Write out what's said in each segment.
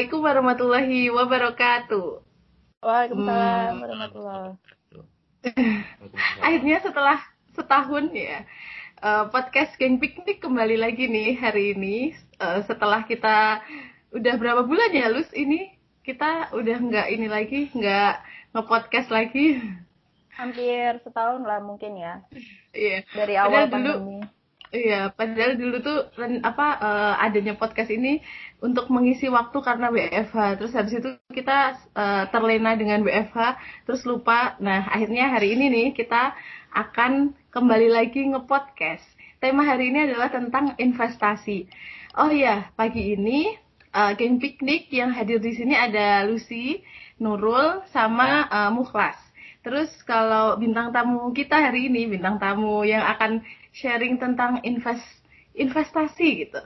Assalamualaikum warahmatullahi wabarakatuh. Waalaikumsalam hmm. warahmatullahi Akhirnya setelah setahun ya, uh, podcast Geng Piknik kembali lagi nih hari ini. Uh, setelah kita udah berapa bulan ya, Lus ini kita udah nggak ini lagi, nggak ngepodcast lagi. Hampir setahun lah mungkin ya. Iya. Dari awal pandemi. Dulu, Iya, padahal dulu tuh apa uh, adanya podcast ini untuk mengisi waktu karena WFH. Terus habis itu kita uh, terlena dengan WFH, terus lupa. Nah, akhirnya hari ini nih kita akan kembali lagi ngepodcast. Tema hari ini adalah tentang investasi. Oh iya, pagi ini uh, geng piknik yang hadir di sini ada Lucy, Nurul, sama uh, Mukhlas. Terus kalau bintang tamu kita hari ini, bintang tamu yang akan sharing tentang invest investasi gitu.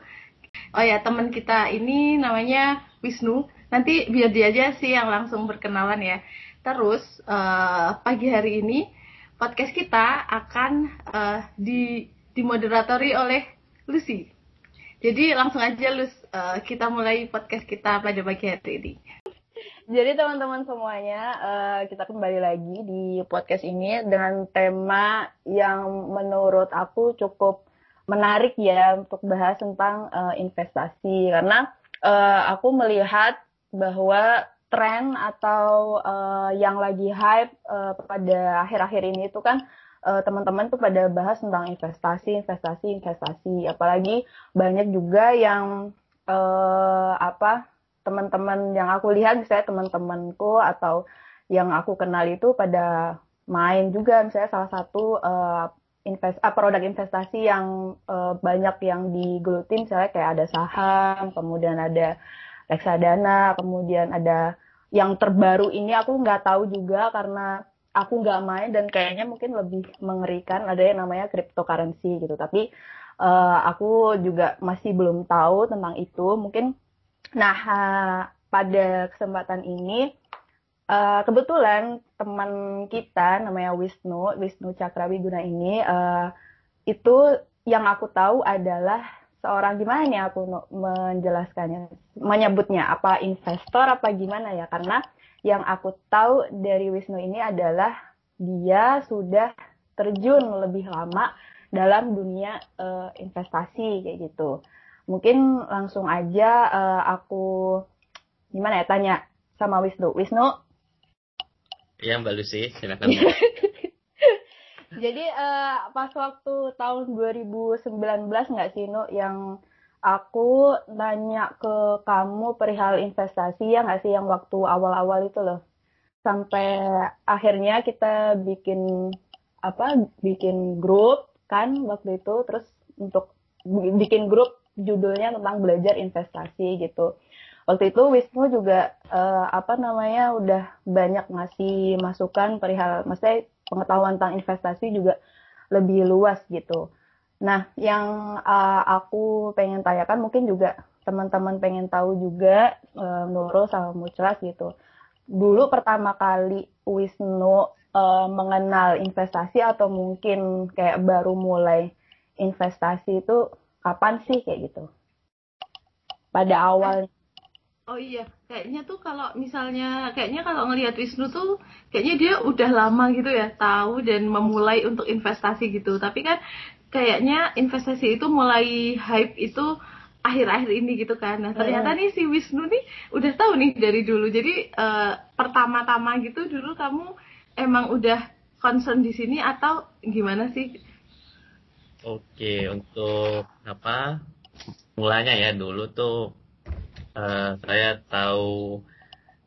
Oh ya, teman kita ini namanya Wisnu. Nanti biar dia aja sih yang langsung berkenalan ya. Terus uh, pagi hari ini podcast kita akan uh, di dimoderatori oleh Lucy. Jadi langsung aja Lus, uh, kita mulai podcast kita pada pagi hari ini. Jadi teman-teman semuanya, uh, kita kembali lagi di podcast ini dengan tema yang menurut aku cukup menarik ya untuk bahas tentang uh, investasi karena uh, aku melihat bahwa tren atau uh, yang lagi hype uh, pada akhir-akhir ini itu kan teman-teman tuh pada bahas tentang investasi, investasi, investasi. Apalagi banyak juga yang uh, apa teman-teman yang aku lihat misalnya teman-temanku atau yang aku kenal itu pada main juga misalnya salah satu uh, invest uh, produk investasi yang uh, banyak yang digelutin misalnya kayak ada saham kemudian ada reksadana kemudian ada yang terbaru ini aku nggak tahu juga karena aku nggak main dan kayaknya mungkin lebih mengerikan ada yang namanya cryptocurrency gitu. Tapi uh, aku juga masih belum tahu tentang itu. Mungkin Nah, pada kesempatan ini uh, kebetulan teman kita namanya Wisnu, Wisnu Cakrawiguna ini uh, itu yang aku tahu adalah seorang gimana nih aku menjelaskannya, menyebutnya apa investor apa gimana ya? Karena yang aku tahu dari Wisnu ini adalah dia sudah terjun lebih lama dalam dunia uh, investasi kayak gitu mungkin langsung aja uh, aku gimana ya tanya sama Wisnu. Wisnu? Iya Mbak Lucy, silakan. Jadi uh, pas waktu tahun 2019 nggak sih Nu yang aku nanya ke kamu perihal investasi ya nggak sih yang waktu awal-awal itu loh. Sampai akhirnya kita bikin apa bikin grup kan waktu itu terus untuk bikin grup judulnya tentang belajar investasi gitu. Waktu itu Wisnu juga uh, apa namanya udah banyak ngasih masukan perihal maksudnya pengetahuan tentang investasi juga lebih luas gitu. Nah, yang uh, aku pengen tanyakan mungkin juga teman-teman pengen tahu juga uh, Nurul sama Muclas gitu. Dulu pertama kali Wisnu uh, mengenal investasi atau mungkin kayak baru mulai investasi itu kapan sih kayak gitu pada awal Oh iya, kayaknya tuh kalau misalnya kayaknya kalau ngelihat Wisnu tuh kayaknya dia udah lama gitu ya tahu dan memulai untuk investasi gitu. Tapi kan kayaknya investasi itu mulai hype itu akhir-akhir ini gitu kan. Nah ternyata nih si Wisnu nih udah tahu nih dari dulu. Jadi uh, pertama-tama gitu dulu kamu emang udah concern di sini atau gimana sih? Oke, untuk apa? Mulanya ya dulu tuh uh, saya tahu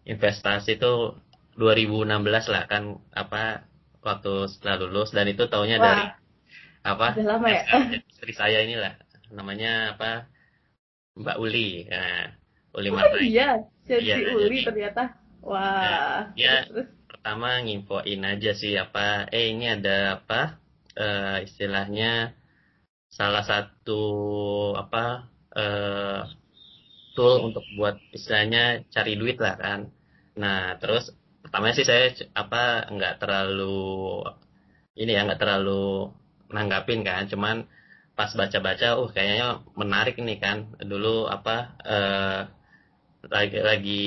investasi itu 2016 lah kan apa waktu setelah lulus dan itu taunya dari apa lama ya? istri saya inilah namanya apa Mbak Uli. Nah, Uli oh, iya jadi iya, Uli jadi, ternyata. Wah ya, ya pertama nginfoin aja sih apa eh ini ada apa uh, istilahnya salah satu apa uh, tool untuk buat istilahnya cari duit lah kan. Nah terus pertamanya sih saya apa nggak terlalu ini ya nggak terlalu nanggapin kan, cuman pas baca-baca, uh kayaknya menarik nih kan. Dulu apa uh, lagi lagi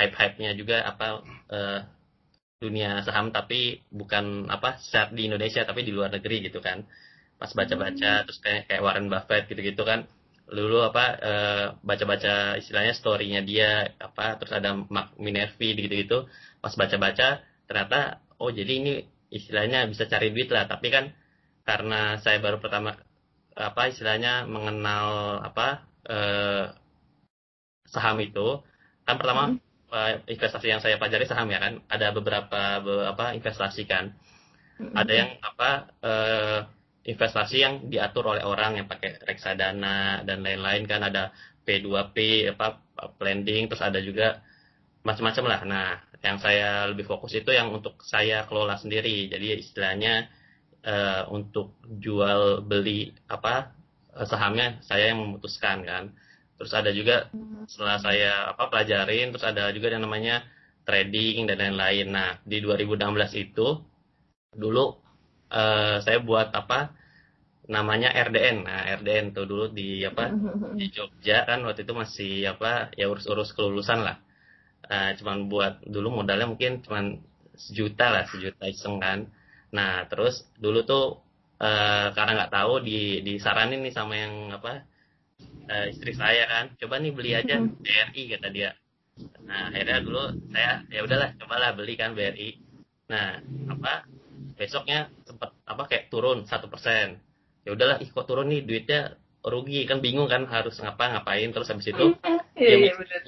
hype-hype-nya juga apa uh, dunia saham tapi bukan apa saat di Indonesia tapi di luar negeri gitu kan pas baca-baca hmm. terus kayak kayak Warren Buffett gitu-gitu kan dulu apa uh, baca-baca istilahnya story-nya dia apa terus ada Mark Minervi gitu-gitu pas baca-baca ternyata oh jadi ini istilahnya bisa cari duit lah tapi kan karena saya baru pertama apa istilahnya mengenal apa uh, saham itu kan pertama hmm uh, investasi yang saya pelajari saham ya kan ada beberapa apa investasi kan mm-hmm. ada yang apa uh, investasi yang diatur oleh orang yang pakai reksadana dan lain-lain kan ada P2P apa blending terus ada juga macam-macam lah. Nah yang saya lebih fokus itu yang untuk saya kelola sendiri. Jadi istilahnya uh, untuk jual beli apa sahamnya saya yang memutuskan kan. Terus ada juga hmm. setelah saya apa pelajarin terus ada juga yang namanya trading dan lain-lain. Nah di 2016 itu dulu uh, saya buat apa namanya RDN nah RDN tuh dulu di apa di Jogja kan waktu itu masih apa ya urus-urus kelulusan lah. Uh, cuman buat dulu modalnya mungkin cuman sejuta lah sejuta iseng kan. Nah terus dulu tuh uh, karena nggak tahu di disaranin nih sama yang apa uh, istri saya kan. Coba nih beli aja BRI kata dia. Nah akhirnya dulu saya ya udahlah cobalah beli kan BRI nah apa besoknya apa kayak turun satu persen. Ya udahlah ih kok turun nih duitnya rugi kan bingung kan harus ngapa ngapain terus habis itu iya, iya,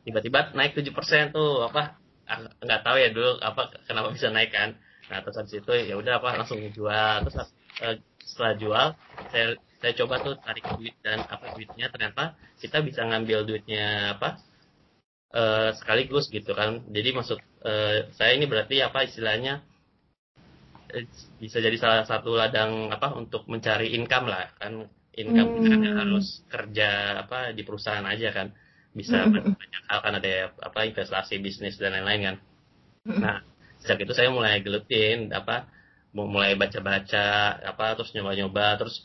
tiba-tiba naik tujuh persen tuh apa ah, nggak tahu ya dulu apa kenapa bisa naik kan. Nah terus habis itu ya udah apa langsung jual. Terus uh, setelah jual saya saya coba tuh tarik duit dan apa duitnya ternyata kita bisa ngambil duitnya apa uh, sekaligus gitu kan. Jadi maksud uh, saya ini berarti apa istilahnya bisa jadi salah satu ladang apa untuk mencari income lah kan income hmm. kan harus kerja apa di perusahaan aja kan bisa hmm. banyak hal kan ada apa investasi bisnis dan lain-lain kan hmm. nah sejak itu saya mulai gelutin apa mulai baca-baca apa terus nyoba-nyoba terus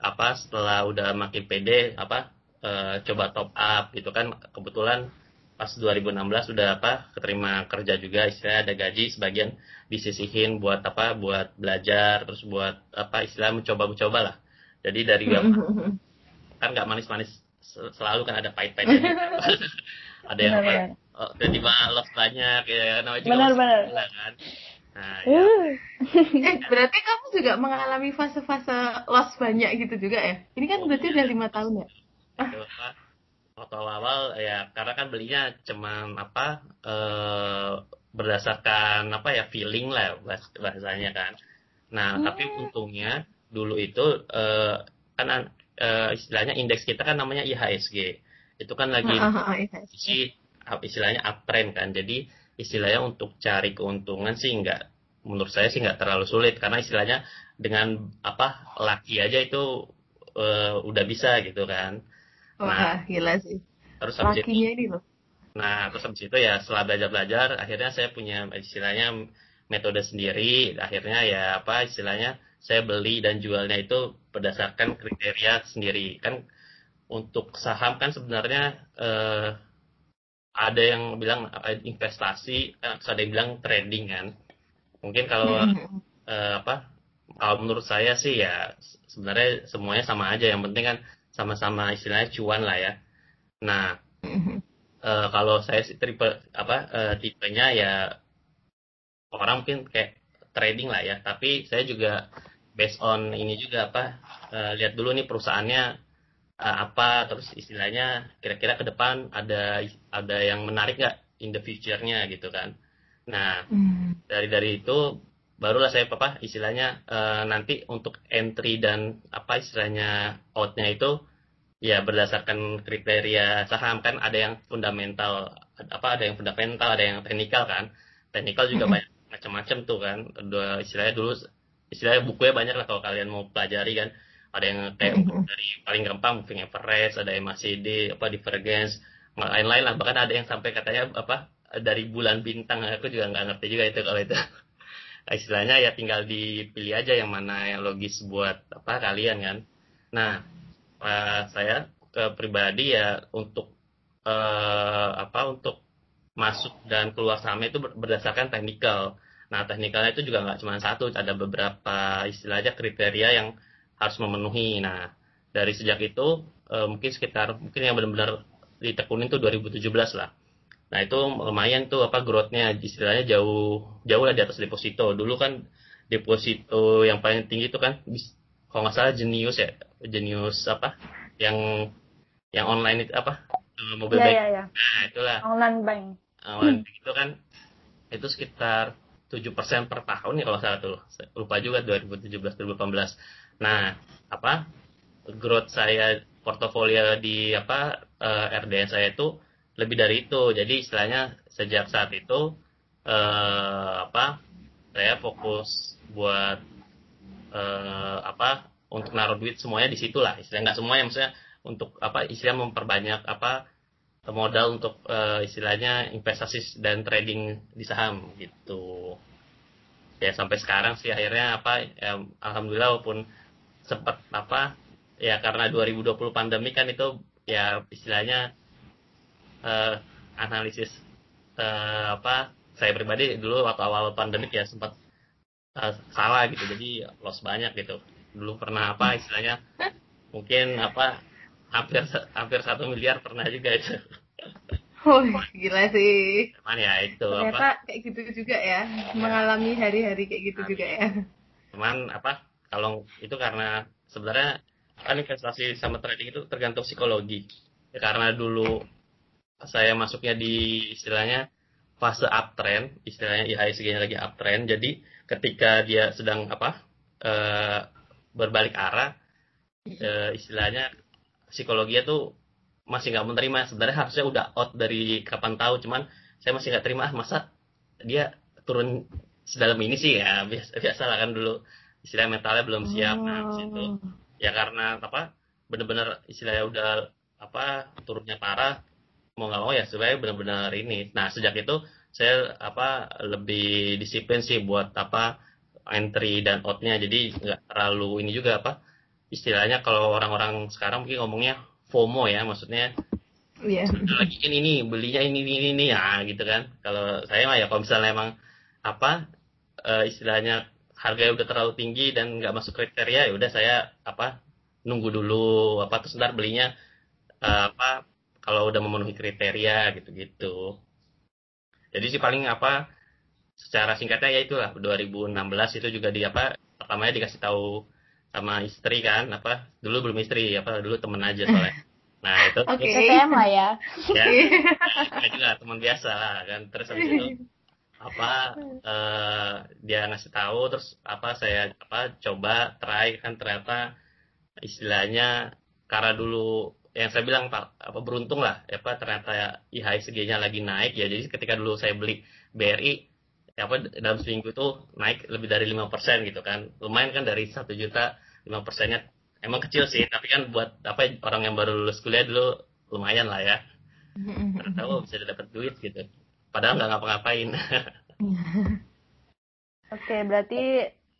apa setelah udah makin pede apa e, coba top up gitu kan kebetulan pas 2016 udah apa keterima kerja juga istilah ada gaji sebagian disisihin buat apa buat belajar terus buat apa istilah mencoba-mencoba lah jadi dari apa, kan nggak manis-manis selalu kan ada pahit-pahitnya ada yang apa oh, tiba loss banyak ya namanya juga benar, benar. kan Nah, ya. eh, berarti kamu juga mengalami fase-fase loss banyak gitu juga ya? Ini kan oh, berarti iya. udah lima tahun ya? Waktu awal ya karena kan belinya cuman apa eh, berdasarkan apa ya feeling lah bahasanya kan. Nah hmm. tapi untungnya dulu itu eh, kan eh, istilahnya indeks kita kan namanya IHSG itu kan lagi isi istilahnya uptrend kan. Jadi istilahnya untuk cari keuntungan sih nggak menurut saya sih nggak terlalu sulit. Karena istilahnya dengan apa laki aja itu uh, udah bisa gitu kan nah gila sih terus Lakinya itu, ini loh nah terus habis itu ya setelah belajar belajar akhirnya saya punya istilahnya metode sendiri akhirnya ya apa istilahnya saya beli dan jualnya itu berdasarkan kriteria sendiri kan untuk saham kan sebenarnya eh, ada yang bilang investasi, ada yang bilang trading kan. Mungkin kalau uh, apa? Kalau menurut saya sih ya sebenarnya semuanya sama aja. Yang penting kan sama-sama istilahnya cuan lah ya. Nah, uh, kalau saya sih tipe apa uh, tipenya ya orang mungkin kayak trading lah ya. Tapi saya juga based on ini juga apa uh, lihat dulu nih perusahaannya uh, apa terus istilahnya kira-kira ke depan ada ada yang menarik nggak in the future-nya gitu kan nah hmm. dari dari itu barulah saya apa istilahnya uh, nanti untuk entry dan apa istilahnya outnya itu ya berdasarkan kriteria saham. Kan ada yang fundamental apa ada yang fundamental ada yang teknikal kan. Teknikal juga hmm. banyak macam-macam tuh kan. Dua istilahnya dulu istilahnya bukunya banyak lah kalau kalian mau pelajari kan. Ada yang kayak dari paling gampang moving average ada MACD apa divergence lain-lain lah. Bahkan ada yang sampai katanya apa dari bulan bintang aku juga nggak ngerti juga itu kalau itu istilahnya ya tinggal dipilih aja yang mana yang logis buat apa kalian kan nah uh, saya ke pribadi ya untuk eh, apa untuk masuk dan keluar sahamnya itu ber- berdasarkan teknikal. Nah, teknikalnya itu juga nggak cuma satu, ada beberapa istilahnya kriteria yang harus memenuhi. Nah, dari sejak itu eh, mungkin sekitar mungkin yang benar-benar ditekunin tuh 2017 lah. Nah, itu lumayan tuh apa growth-nya istilahnya jauh jauh lah di atas deposito. Dulu kan deposito yang paling tinggi itu kan kalau nggak salah Genius ya, Genius apa yang yang online itu apa eh, mobil Iya, bank. iya, iya. Nah, itulah Online bank. online itu kan itu sekitar 7% per tahun ya kalau salah tuh. Lupa juga 2017 2018. Nah, apa growth saya portofolio di apa eh, RDN saya itu lebih dari itu. Jadi istilahnya sejak saat itu eh, apa saya fokus buat eh, apa untuk naruh duit semuanya di situ lah. Istilahnya nggak semuanya maksudnya untuk apa istilah memperbanyak apa modal untuk eh, istilahnya investasi dan trading di saham gitu ya sampai sekarang sih akhirnya apa ya, alhamdulillah walaupun sempat apa ya karena 2020 pandemi kan itu ya istilahnya eh, analisis eh, apa saya pribadi dulu waktu awal pandemi ya sempat eh, salah gitu jadi loss banyak gitu dulu pernah apa istilahnya mungkin apa hampir hampir satu miliar pernah juga itu Oh, gila sih. cuman ya itu apa Ternyata kayak gitu juga ya, mengalami hari-hari kayak gitu Amin. juga ya. cuman apa kalau itu karena sebenarnya kan investasi sama trading itu tergantung psikologi ya, karena dulu saya masuknya di istilahnya fase uptrend istilahnya IHSG-nya lagi uptrend. Jadi ketika dia sedang apa eh, berbalik arah eh, istilahnya psikologinya tuh masih nggak menerima. Sebenarnya harusnya udah out dari kapan tahu cuman saya masih nggak terima ah masa dia turun sedalam ini sih? Ya biasa biasa lah kan dulu istilah mentalnya belum siap. Nah habis itu Oh. ya karena apa bener-bener istilahnya udah apa turunnya parah mau nggak mau ya supaya benar-benar ini. Nah sejak itu saya apa lebih disiplin sih buat apa entry dan outnya. Jadi nggak terlalu ini juga apa istilahnya kalau orang-orang sekarang mungkin ngomongnya FOMO ya maksudnya Iya. ada lagi ini nih belinya ini ini ini ya gitu kan. Kalau saya mah ya kalau misalnya emang apa eh, istilahnya harganya udah terlalu tinggi dan nggak masuk kriteria ya udah saya apa nunggu dulu apa terus ntar belinya eh, apa kalau udah memenuhi kriteria gitu gitu jadi sih paling apa secara singkatnya ya itulah 2016 itu juga di apa pertamanya dikasih tahu sama istri kan apa dulu belum istri apa dulu temen aja soalnya nah itu Oke. terus TTM lah ya. ya Iya. kayak juga teman biasa lah kan terus habis itu apa eh, dia ngasih tahu terus apa saya apa coba try kan ternyata istilahnya karena dulu yang saya bilang pak apa beruntung lah ya apa ternyata IHSG-nya lagi naik ya. Jadi ketika dulu saya beli BRI ya apa dalam seminggu itu naik lebih dari lima persen gitu kan. Lumayan kan dari satu juta lima persennya. Emang kecil sih tapi kan buat apa orang yang baru lulus kuliah dulu lumayan lah ya. Nggak tahu bisa dapat duit gitu. Padahal nggak ngapa-ngapain. Oke, berarti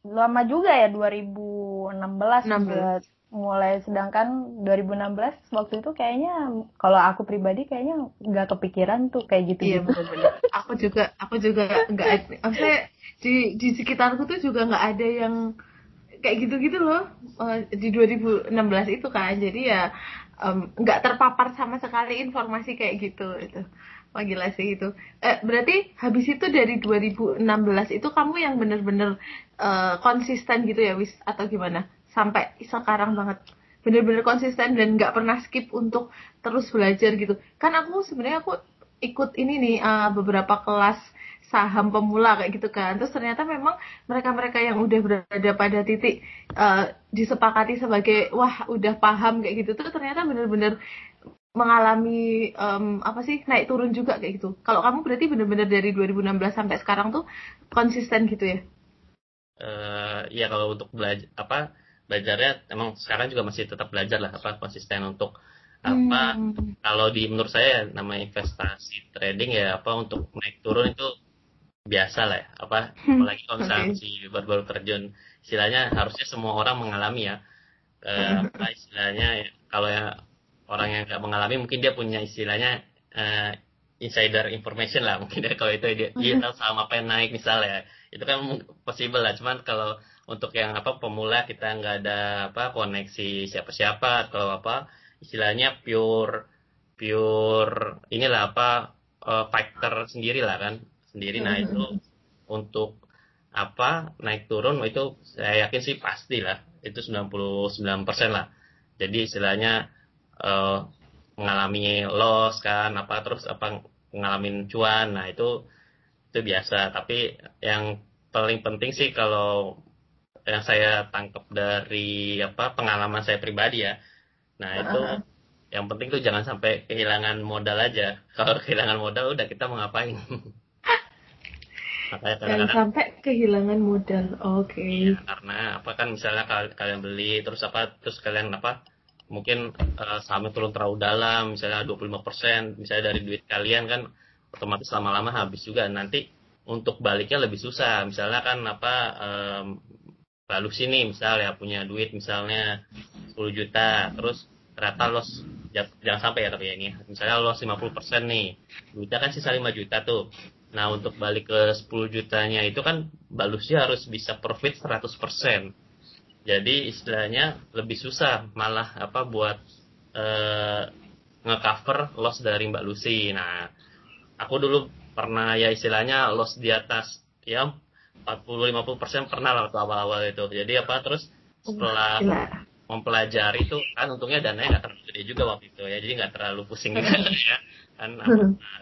lama juga ya 2016 16. buat mulai sedangkan 2016 waktu itu kayaknya kalau aku pribadi kayaknya nggak kepikiran tuh kayak gitu Iya gitu. benar-benar. Aku juga, aku juga nggak, maksudnya di di sekitarku tuh juga nggak ada yang kayak gitu-gitu loh eh, di 2016 itu kan. Jadi ya nggak terpapar sama sekali informasi kayak gitu itu. Wah gila sih itu. Eh, berarti habis itu dari 2016 itu kamu yang bener-bener eh, konsisten gitu ya wis atau gimana? Sampai sekarang banget bener-bener konsisten dan nggak pernah skip untuk terus belajar gitu. Kan aku sebenarnya aku ikut ini nih eh, beberapa kelas saham pemula kayak gitu kan. Terus ternyata memang mereka-mereka yang udah berada pada titik eh, disepakati sebagai wah udah paham kayak gitu tuh ternyata bener-bener mengalami em, apa sih naik turun juga kayak gitu. Kalau kamu berarti bener-bener dari 2016 sampai sekarang tuh konsisten gitu ya? eh ya kalau untuk belajar apa belajarnya emang sekarang juga masih tetap belajar lah apa konsisten untuk apa Hmm. kalau di menurut saya nama investasi trading ya apa untuk naik turun itu biasa lah ya apa apalagi kalau misalnya si baru-baru terjun istilahnya harusnya semua orang mengalami ya Eh, apa istilahnya ya, kalau ya orang yang nggak mengalami mungkin dia punya istilahnya uh, insider information lah mungkin ya kalau itu dia, dia tahu saham apa yang naik misalnya. Itu kan possible lah cuman kalau untuk yang apa pemula kita nggak ada apa koneksi siapa-siapa atau apa istilahnya pure pure inilah apa uh, factor sendiri lah kan sendiri. Nah itu untuk apa naik turun itu saya yakin sih pasti lah itu 99% lah. Jadi istilahnya uh, mengalami loss kan apa terus apa mengalami cuan nah itu itu biasa. Tapi yang paling penting sih kalau yang saya tangkap dari apa pengalaman saya pribadi ya. Nah itu uh -huh. yang penting tuh jangan sampai kehilangan modal aja. Kalau kehilangan modal udah kita mau ngapain? Makanya kadang sampai kehilangan modal oke. Okay. ya, karena apa kan misalnya kalian beli terus apa terus kalian apa mungkin uh, sahamnya turun terlalu dalam misalnya 25% misalnya dari duit kalian kan otomatis lama-lama habis juga. Nanti untuk baliknya lebih susah. Misalnya kan apa um, lalu sini misalnya punya duit misalnya 10 juta terus ternyata los jangan sampai ya tapi ya ini misalnya los 50% nih duitnya kan sisa 5 juta tuh. Nah untuk balik ke 10 jutanya itu kan balusnya harus bisa profit 100% jadi istilahnya lebih susah malah apa buat uh, ngecover loss dari Mbak Lucy. Nah, aku dulu pernah ya istilahnya loss di atas ya 40-50% pernah lah waktu awal-awal itu. Jadi apa terus setelah mempelajari itu kan untungnya dananya nggak terlalu gede juga waktu itu ya jadi nggak terlalu pusing juga ya. Kan nah,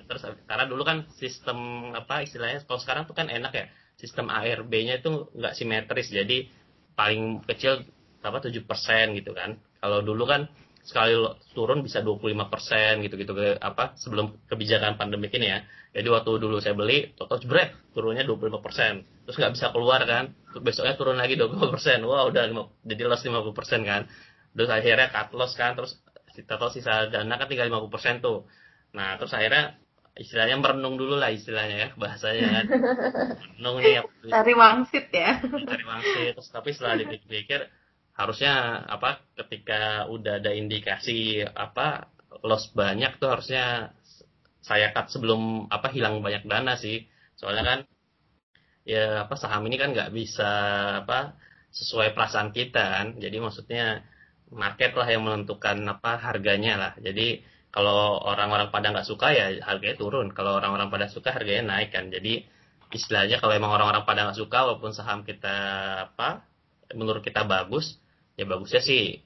terus karena dulu kan sistem apa istilahnya kalau sekarang tuh kan enak ya sistem ARB-nya itu nggak simetris jadi paling kecil apa tujuh persen gitu kan. Kalau dulu kan sekali turun bisa 25 persen gitu gitu ke apa sebelum kebijakan pandemi ini ya. Jadi waktu dulu saya beli total jebret turunnya 25 persen. Terus nggak bisa keluar kan besoknya turun lagi 25 persen. Wah udah jadi loss 50 persen kan. Terus akhirnya cut loss kan terus total sisa dana kan tinggal 50 persen tuh. Nah terus akhirnya istilahnya merenung dulu lah istilahnya ya bahasanya kan. Merenung nih ya. cari wangsit ya. Cari wangsit terus tapi setelah dipikir-pikir harusnya apa ketika udah ada indikasi apa loss banyak tuh harusnya saya cut sebelum apa hilang banyak dana sih. Soalnya kan ya apa saham ini kan nggak bisa apa sesuai perasaan kita kan. Jadi maksudnya market lah yang menentukan apa harganya lah. Jadi kalau orang-orang pada nggak suka ya harganya turun. Kalau orang-orang pada suka harganya naik kan. Jadi istilahnya kalau emang orang-orang pada nggak suka walaupun saham kita apa menurut kita bagus ya bagusnya sih.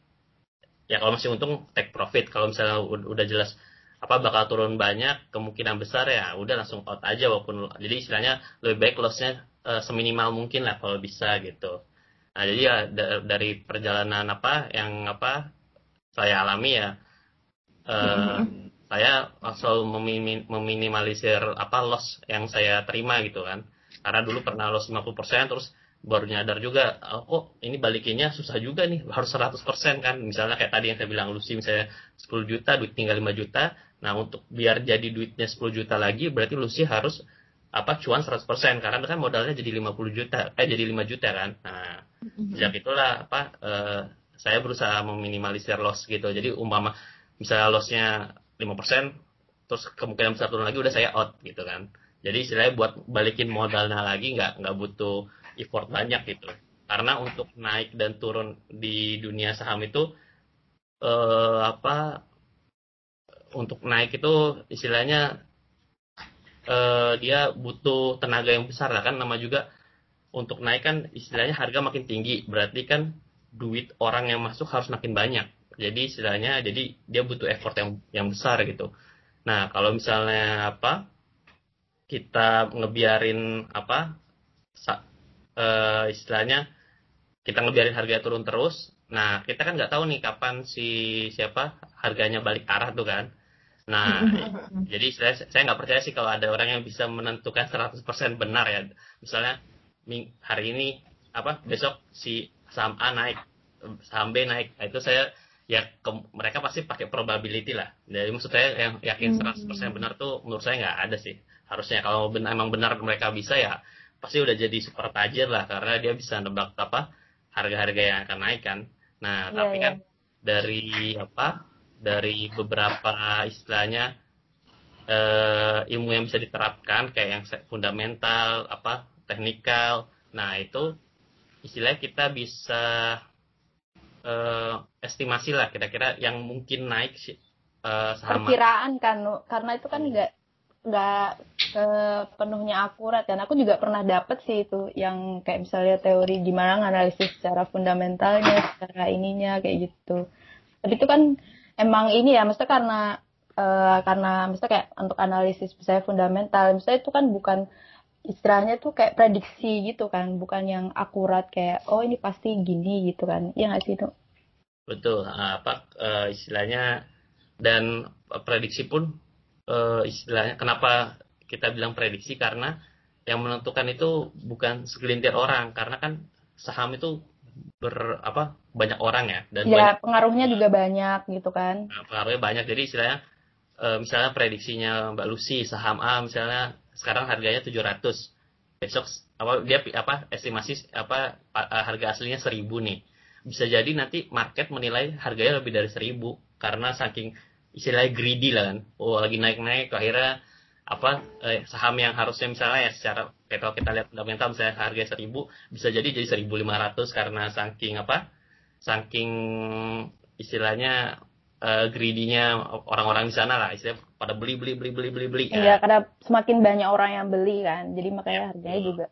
Ya kalau masih untung take profit. Kalau misalnya udah jelas apa bakal turun banyak kemungkinan besar ya udah langsung out aja walaupun jadi istilahnya lebih baik lossnya uh, seminimal mungkin lah kalau bisa gitu. Nah jadi ya dari perjalanan apa yang apa saya alami ya uh, saya selalu meminim, meminimalisir apa loss yang saya terima gitu kan. Karena dulu pernah loss 50% terus baru nyadar juga oh, kok ini balikinnya susah juga nih harus 100% kan. Misalnya kayak tadi yang saya bilang Lucy misalnya 10 juta duit tinggal 5 juta nah untuk biar jadi duitnya 10 juta lagi berarti Lucy harus apa cuan 100% karena kan modalnya jadi 50 juta eh jadi 5 juta kan. Nah sejak itulah apa eh, saya berusaha meminimalisir loss gitu. Jadi umpama misalnya lossnya 5% terus kemungkinan besar turun lagi udah saya out gitu kan. Jadi istilahnya buat balikin modalnya lagi nggak nggak butuh effort banyak gitu. Karena untuk naik dan turun di dunia saham itu eh, apa untuk naik itu istilahnya eh, dia butuh tenaga yang besar lah kan. Nama juga untuk naik kan istilahnya harga makin tinggi. Berarti kan duit orang yang masuk harus makin banyak. Jadi istilahnya jadi dia butuh effort yang yang besar gitu. Nah kalau misalnya apa kita ngebiarin apa uh, istilahnya kita ngebiarin harga turun terus nah kita kan nggak tahu nih kapan si siapa harganya balik arah tuh kan nah jadi saya saya nggak percaya sih kalau ada orang yang bisa menentukan 100% benar ya misalnya hari ini apa besok si saham A naik saham B naik nah, itu saya ya ke, mereka pasti pakai probability lah. Jadi maksud saya yang yakin 100% hmm. benar tuh menurut saya nggak ada sih. Harusnya kalau benar, emang benar mereka bisa ya pasti udah jadi super tajir lah karena dia bisa nebak apa harga-harga yang akan naik kan. Nah, yeah, tapi yeah. kan dari apa? Dari beberapa istilahnya uh, ilmu yang bisa diterapkan kayak yang fundamental apa teknikal nah itu istilahnya kita bisa uh, estimasi lah kira-kira yang mungkin naik uh, saham perkiraan kan karena itu kan nggak nggak sepenuhnya akurat. Dan aku juga pernah dapet sih itu yang kayak misalnya teori gimana analisis secara fundamentalnya secara ininya kayak gitu. Tapi itu kan emang ini ya maksudnya karena uh, karena misalnya kayak untuk analisis misalnya fundamental misalnya itu kan bukan istilahnya tuh kayak prediksi gitu kan bukan yang akurat kayak oh ini pasti gini gitu kan. Ya nggak sih itu betul apa uh, istilahnya dan prediksi pun uh, istilahnya kenapa kita bilang prediksi? Karena yang menentukan itu bukan segelintir orang. Karena kan saham itu ber apa banyak orang ya dan ya banyak, pengaruhnya juga banyak gitu kan. Nah, pengaruhnya banyak. Jadi istilahnya uh, misalnya prediksinya Mbak Lucy saham A misalnya sekarang harganya 700 besok apa dia apa estimasi apa harga aslinya 1000 nih. Bisa jadi nanti market menilai harganya lebih dari 1000 karena saking istilahnya greedy lah kan. Oh lagi naik naik akhirnya apa eh, saham yang harusnya misalnya ya secara kayak kalau kita lihat fundamental misalnya harga seribu bisa jadi jadi seribu lima ratus karena saking apa saking istilahnya uh, greedy-nya orang-orang di sana lah. Istilahnya pada beli beli beli beli beli beli iya ya. karena semakin banyak orang yang beli kan. Jadi makanya ya, harganya juga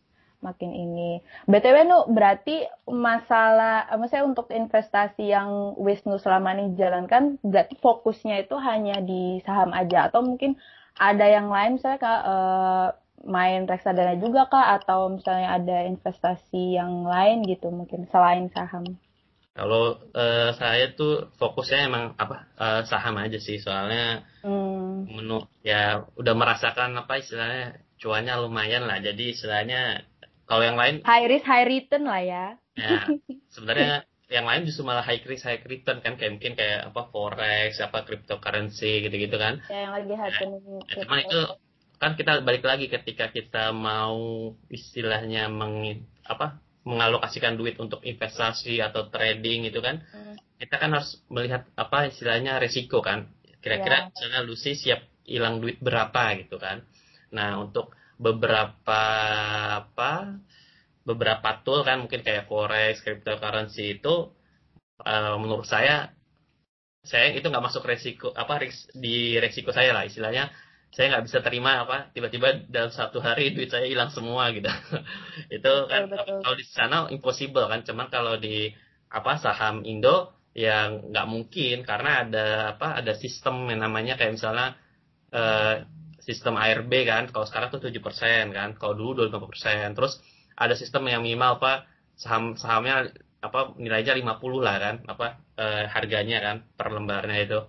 makin ini. BTW nu berarti masalah maksudnya untuk investasi yang Wisnu selama ini jalankan berarti fokusnya itu hanya di saham aja atau mungkin ada yang lain misalnya kak uh, main reksadana juga kak atau misalnya ada investasi yang lain gitu mungkin selain saham. Kalau uh, saya tuh fokusnya emang apa uh, saham aja sih soalnya hmm. menu ya udah merasakan apa istilahnya cuannya lumayan lah jadi istilahnya kalau yang lain high risk high return lah ya. Ya, sebenarnya yang lain justru malah high risk high return kan kayak mungkin kayak apa forex, apa cryptocurrency gitu-gitu kan. Ya, yang lagi happening. Ya, cuman itu kan kita balik lagi ketika kita mau istilahnya meng apa mengalokasikan duit untuk investasi atau trading itu kan hmm. kita kan harus melihat apa istilahnya resiko kan kira-kira ya. misalnya Lucy siap hilang duit berapa gitu kan nah untuk beberapa apa beberapa tool kan mungkin kayak forex, cryptocurrency itu uh, menurut saya saya itu nggak masuk resiko apa ris, di resiko saya lah. Istilahnya saya nggak bisa terima apa tiba-tiba dalam satu hari duit saya hilang semua gitu. Itu kan betul, kalau di sana impossible kan. Cuman kalau di apa saham Indo yang nggak mungkin. Karena ada apa ada sistem yang namanya kayak misalnya uh, sistem ARB kan kalau sekarang tuh 7% kan kalau dulu 25% terus ada sistem yang minimal apa saham sahamnya apa nilainya 50 lah kan apa eh, harganya kan per lembarnya itu.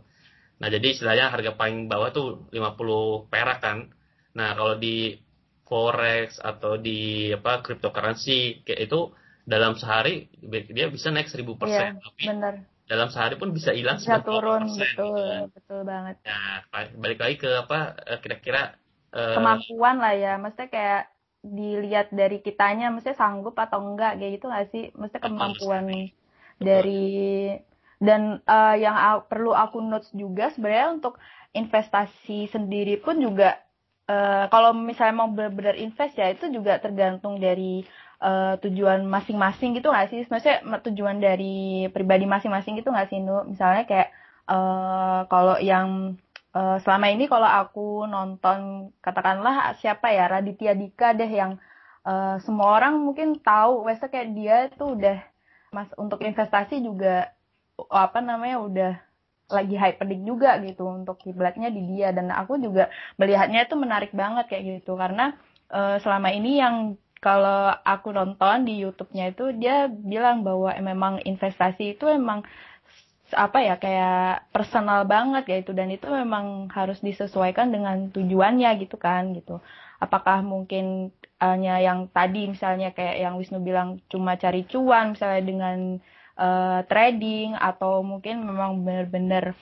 Nah jadi istilahnya harga paling bawah tuh 50 perak kan. Nah kalau di forex atau di apa cryptocurrency kayak itu dalam sehari dia bisa naik 1000% iya, tapi bener dalam sehari pun bisa hilang bisa turun betul gitu. betul banget ya balik lagi ke apa eh, kira-kira uh, kemampuan lah ya maksudnya kayak dilihat dari kitanya maksudnya sanggup atau enggak kayak gitu nggak sih maksudnya kemampuan betul. dari dan uh, yang perlu aku notes juga sebenarnya untuk investasi sendiri pun juga uh, kalau misalnya mau benar-benar invest ya itu juga tergantung dari uh, tujuan masing-masing gitu nggak sih? Maksudnya tujuan dari pribadi masing-masing gitu nggak sih, Nu? Misalnya kayak uh, kalau yang uh, selama ini kalau aku nonton katakanlah siapa ya Raditya Dika deh yang uh, semua orang mungkin tahu, Wesa kayak dia tuh udah mas untuk investasi juga apa namanya udah lagi hype pedik juga gitu untuk kiblatnya di dia dan aku juga melihatnya itu menarik banget kayak gitu karena uh, selama ini yang kalau aku nonton di YouTube-nya itu dia bilang bahwa memang investasi itu emang apa ya kayak personal banget ya itu dan itu memang harus disesuaikan dengan tujuannya gitu kan gitu. Apakah mungkin hanya yang tadi misalnya kayak yang Wisnu bilang cuma cari cuan misalnya dengan uh, trading atau mungkin memang benar-benar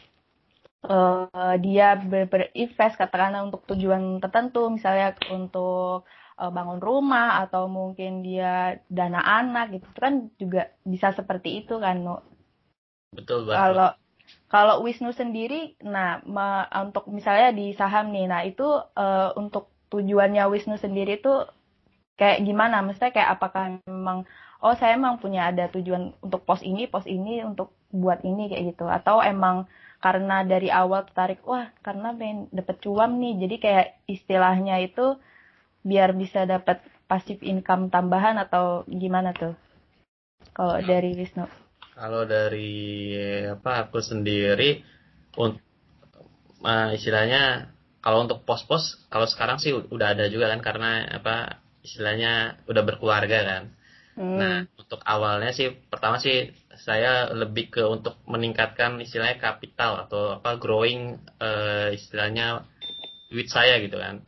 uh, dia berinvest katakanlah untuk tujuan tertentu misalnya untuk bangun rumah atau mungkin dia dana anak gitu. Kan juga bisa seperti itu kan no betul banget. Kalau kalau Wisnu sendiri, nah ma- untuk misalnya di saham nih, nah itu uh, untuk tujuannya Wisnu sendiri tuh kayak gimana? Maksudnya kayak apakah memang oh saya emang punya ada tujuan untuk pos ini, pos ini untuk buat ini kayak gitu. Atau emang karena dari awal tertarik wah karena pengen dapet cuan nih. Jadi kayak istilahnya itu biar bisa dapat pasif income tambahan atau gimana tuh kalau dari Wisnu? Kalau dari apa aku sendiri untuk uh, istilahnya kalau untuk pos-pos kalau sekarang sih udah ada juga kan karena apa istilahnya udah berkeluarga kan. Hmm. Nah, untuk awalnya sih pertama sih saya lebih ke untuk meningkatkan istilahnya kapital atau apa growing uh, istilahnya duit saya gitu kan.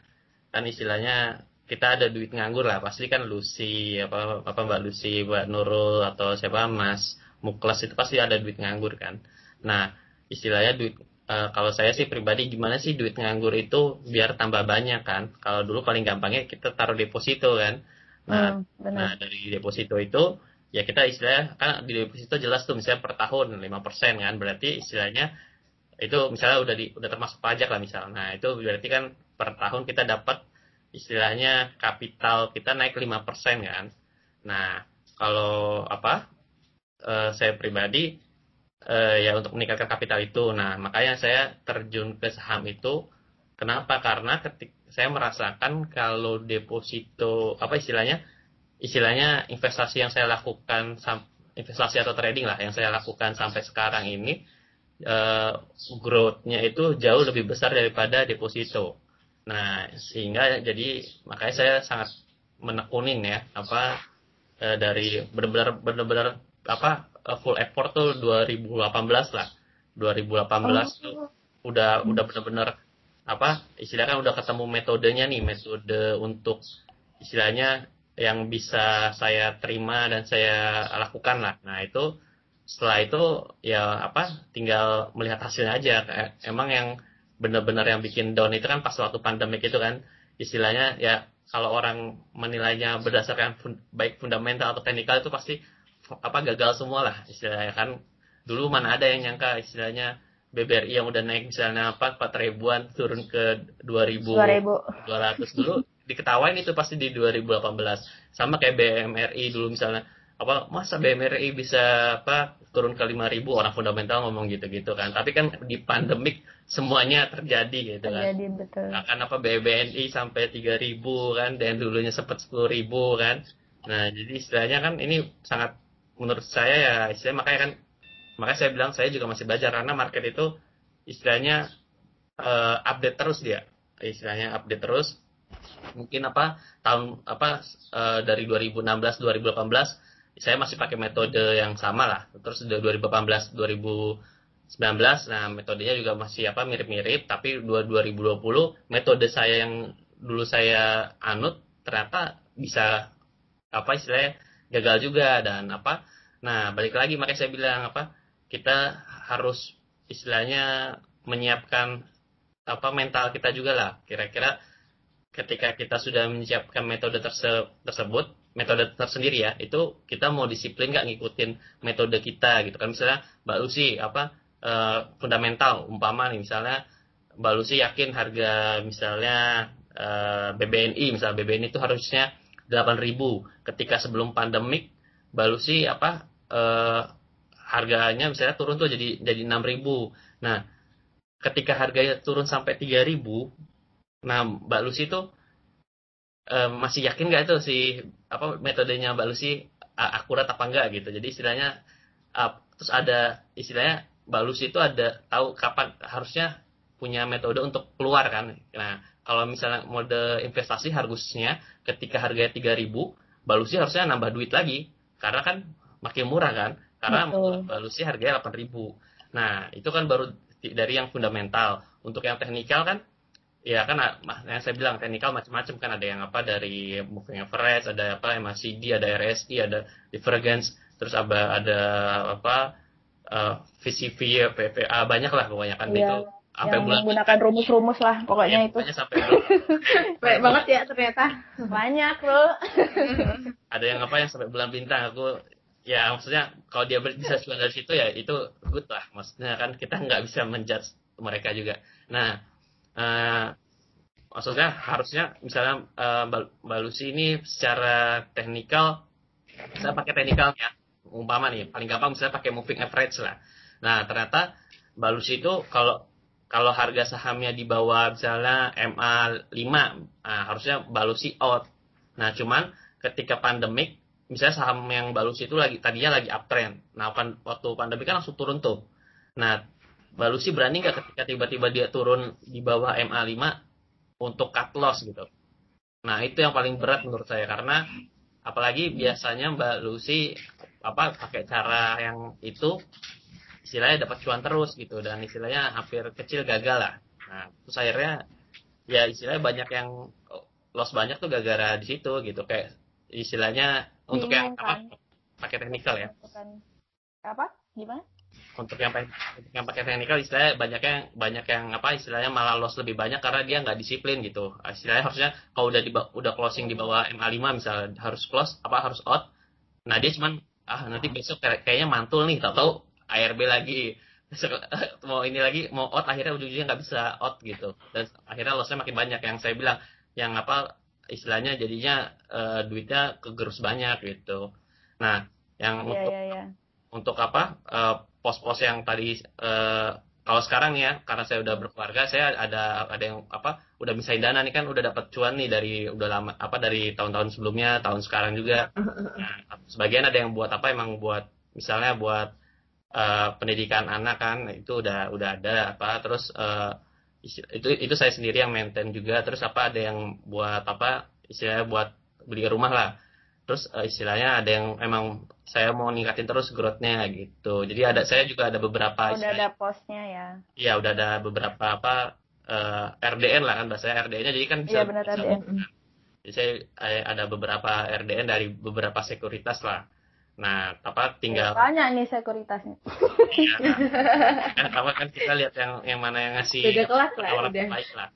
Kan istilahnya kita ada duit nganggur lah pasti kan Lucy apa apa Mbak Lucy Mbak Nurul atau siapa Mas muklas itu pasti ada duit nganggur kan. Nah, istilahnya duit uh, kalau saya sih pribadi gimana sih duit nganggur itu biar tambah banyak kan. Kalau dulu paling gampangnya kita taruh deposito kan. Nah, hmm, nah dari deposito itu ya kita istilahnya kan di deposito jelas tuh misalnya per tahun 5% kan berarti istilahnya itu misalnya udah di udah termasuk pajak lah misalnya. Nah, itu berarti kan per tahun kita dapat istilahnya kapital kita naik 5% kan. Nah, kalau apa? uh, saya pribadi uh, ya untuk meningkatkan kapital itu. Nah, makanya saya terjun ke saham itu. Kenapa? Karena ketik saya merasakan kalau deposito apa istilahnya istilahnya investasi yang saya lakukan investasi atau trading lah yang saya lakukan sampai sekarang ini uh, growth-nya itu jauh lebih besar daripada deposito. Nah, sehingga jadi makanya saya sangat menekunin ya apa uh, dari benar-benar benar-benar apa eh, full effort tuh 2018 lah. 2018 oh. tuh udah udah bener-bener apa istilahnya kan udah ketemu metodenya nih metode untuk istilahnya yang bisa saya terima dan saya lakukan lah. Nah itu setelah itu ya apa tinggal melihat hasilnya aja. Emang yang benar-benar yang bikin down itu kan pas waktu pandemik itu kan. Istilahnya ya kalau orang menilainya berdasarkan fun baik fundamental atau teknikal itu pasti apa gagal semua lah istilahnya kan. Dulu mana ada yang nyangka istilahnya BBRI yang udah naik misalnya apa empat ribuan turun ke dua ribu dua ratus. Dulu diketawain itu pasti di 2018 sama kayak BMRI dulu misalnya. Apa masa BMRI bisa apa turun ke lima ribu orang fundamental ngomong gitu-gitu kan. Tapi kan di pandemik semuanya terjadi gitu kan. Terjadi, betul. akan apa BBNI sampai tiga ribu kan dan dulunya sempat sepuluh ribu kan. Nah jadi istilahnya kan ini sangat menurut saya ya istilahnya makanya kan makanya saya bilang saya juga masih belajar karena market itu istilahnya uh, update terus dia. Istilahnya update terus. Mungkin apa tahun apa uh, dari 2016 2018 saya masih pakai metode yang sama lah. Terus 2018 2019 nah metodenya juga masih apa mirip-mirip tapi 2020 metode saya yang dulu saya anut ternyata bisa apa istilahnya gagal juga dan apa. Nah balik lagi makanya saya bilang apa kita harus istilahnya menyiapkan apa mental kita juga lah. Kira-kira ketika kita sudah menyiapkan metode terse tersebut metode tersendiri ya itu kita mau disiplin nggak ngikutin metode kita gitu kan? Misalnya mbak Lucy apa uh, fundamental umpama nih misalnya mbak Lucy yakin harga misalnya uh, eh, BBNI misalnya BBNI itu harusnya 8.000 ketika sebelum pandemik Balusi apa eh, harganya misalnya turun tuh jadi jadi 6.000 nah ketika harganya turun sampai 3.000 nah Mbak Lucy tuh eh, masih yakin nggak itu si apa metodenya Mbak Lucy akurat apa enggak gitu. Jadi istilahnya uh, terus ada istilahnya Mbak Lucy itu ada tahu kapan harusnya punya metode untuk keluar kan. Nah kalau misalnya mode investasi harusnya ketika harganya 3000 Balusi harusnya nambah duit lagi. Karena kan makin murah kan. Karena Betul. Balusi harganya 8000 nah itu kan baru dari yang fundamental. Untuk yang teknikal kan ya kan yang saya bilang teknikal macam-macam kan ada yang apa dari moving average ada apa MACD ada RSI ada divergence terus ada ada apa uh, VCV PPA banyak lah pokoknya kan yeah. itu sampai yang bulan menggunakan rumus-rumus lah pokoknya ya, itu. sampai banyak banget ya ternyata. Banyak loh ada yang apa yang sampai bulan bintang aku ya maksudnya kalau dia bisa dari situ ya itu good lah. Maksudnya kan kita nggak bisa menjudge mereka juga. Nah uh, maksudnya harusnya misalnya uh, Mbak Lucy ini secara teknikal saya pakai teknikalnya umpama nih paling gampang misalnya pakai moving average lah nah ternyata Mbak Lucy itu kalau kalau harga sahamnya di bawah misalnya MA 5 nah, harusnya Mbak Lucy out nah cuman ketika pandemik misalnya saham yang balus itu lagi tadinya lagi uptrend. Nah, kan waktu pandemi kan langsung turun tuh. Nah, Balusi berani nggak ketika tiba-tiba dia turun di bawah MA5 untuk cut loss gitu. Nah, itu yang paling berat menurut saya karena apalagi biasanya Mbak Lucy apa pakai cara yang itu istilahnya dapat cuan terus gitu dan istilahnya hampir kecil gagal lah. Nah, terus akhirnya ya istilahnya banyak yang loss banyak tuh gara-gara di situ gitu kayak istilahnya untuk yang kan? apa pakai teknikal ya apa gimana untuk yang untuk yang pakai teknikal istilahnya banyak yang banyak yang apa istilahnya malah loss lebih banyak karena dia nggak disiplin gitu. Istilahnya harusnya kalau udah di udah closing di bawah MA5 misalnya harus close apa harus out. Nah dia cuman ah nanti besok kayaknya mantul nih tau tau ARB lagi. Mau ini lagi mau out akhirnya ujung-ujungnya nggak bisa out gitu. Dan akhirnya lossnya makin banyak. Yang saya bilang yang apa istilahnya jadinya uh, duitnya kegerus banyak gitu. Nah, yang yeah, untuk yeah, yeah. untuk apa uh, pos-pos yang tadi uh, kalau sekarang ya karena saya udah berkeluarga saya ada ada yang apa udah bisa dana nih kan udah dapat cuan nih dari udah lama apa dari tahun-tahun sebelumnya tahun sekarang juga. Nah, sebagian ada yang buat apa emang buat misalnya buat uh, pendidikan anak kan itu udah udah ada apa terus uh, itu itu saya sendiri yang maintain juga terus apa ada yang buat apa istilahnya buat beli rumah lah terus uh, istilahnya ada yang emang saya mau ningkatin terus growthnya gitu. Jadi ada saya juga ada beberapa udah ada posnya ya? Iya udah ada beberapa apa uh, eh, RDN lah kan bahasa RDN-nya jadi kan bisa, iya benar bisa, RDN. jadi saya eh, ada beberapa RDN dari beberapa sekuritas lah Nah, apa tinggal banyak nih sekuritasnya. Iya. kan apa kan kita lihat yang yang mana yang ngasih beda kelas lah, udah. baik lah.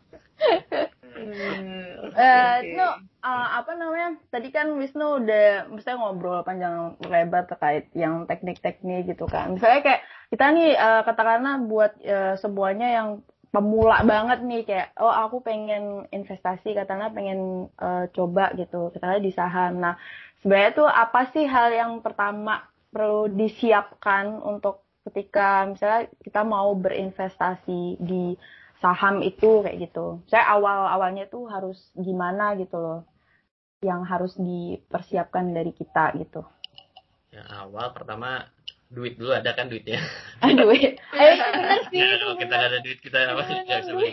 hmm, uh, no, uh, apa namanya? Tadi kan Wisnu udah misalnya ngobrol panjang lebar terkait yang teknik-teknik gitu kan. Misalnya kayak kita nih uh, katakanlah buat uh, semuanya yang pemula banget nih kayak oh aku pengen investasi katanya pengen uh, coba gitu katanya di saham. Nah, sebenarnya tuh apa sih hal yang pertama perlu disiapkan untuk ketika misalnya kita mau berinvestasi di saham itu kayak gitu. Saya awal-awalnya tuh harus gimana gitu loh. Yang harus dipersiapkan dari kita gitu. Ya awal pertama duit dulu ada kan duitnya. Ah, duit. Eh benar sih. Ya, kalau kita ada duit kita apa nggak bisa beli.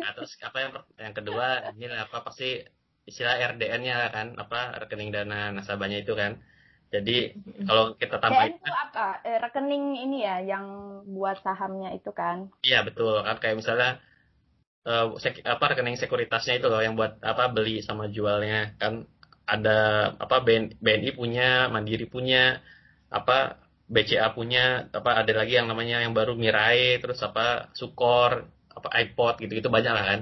Nah, terus apa yang yang kedua ini apa pasti istilah RDN-nya kan apa rekening dana nasabahnya itu kan. Jadi kalau kita tambah itu apa? Eh, rekening ini ya yang buat sahamnya itu kan? Iya betul kan kayak misalnya uh, sek, apa rekening sekuritasnya itu loh yang buat apa beli sama jualnya kan ada apa BNI punya, Mandiri punya, apa BCA punya, apa ada lagi yang namanya yang baru Mirai, terus apa Sukor, apa iPod gitu-gitu banyak lah kan.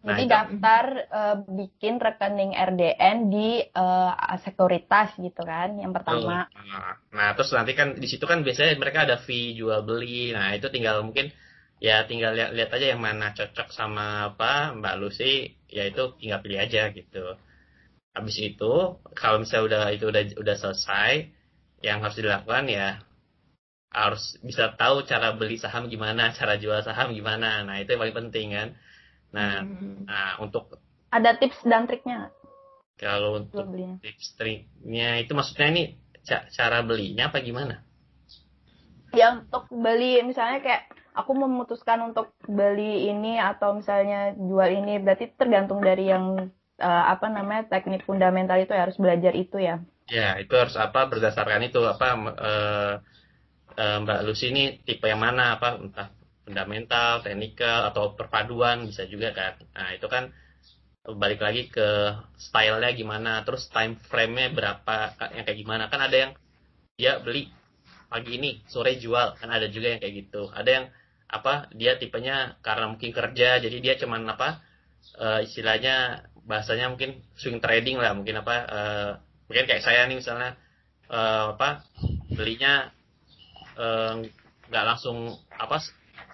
Nah, Jadi itu, daftar uh, bikin rekening RDN di uh, sekuritas gitu kan, yang pertama. Nah, nah, terus nanti kan di situ kan biasanya mereka ada fee jual beli. Nah, itu tinggal mungkin ya tinggal lihat lihat aja yang mana cocok sama apa Mbak Lucy, ya itu tinggal pilih aja gitu. Habis itu kalau misalnya udah itu udah udah selesai, yang harus dilakukan ya harus bisa tahu cara beli saham gimana, cara jual saham gimana. Nah, itu yang paling penting kan Nah, hmm. nah untuk ada tips dan triknya Kalau untuk tips triknya itu maksudnya ini cara belinya apa gimana? Ya untuk beli misalnya kayak aku memutuskan untuk beli ini atau misalnya jual ini berarti tergantung dari yang uh, apa namanya teknik fundamental itu ya, harus belajar itu ya. Ya itu harus apa berdasarkan itu apa uh, uh, Mbak Lucy ini tipe yang mana apa entah fundamental, teknikal atau perpaduan bisa juga kan. Nah, itu kan balik lagi ke stylenya gimana, terus time frame-nya berapa, yang kayak gimana. Kan ada yang dia beli pagi ini, sore jual, kan ada juga yang kayak gitu. Ada yang apa dia tipenya karena mungkin kerja jadi dia cuman apa uh, istilahnya bahasanya mungkin swing trading lah mungkin apa uh, mungkin kayak saya nih misalnya eh, apa belinya nggak langsung apa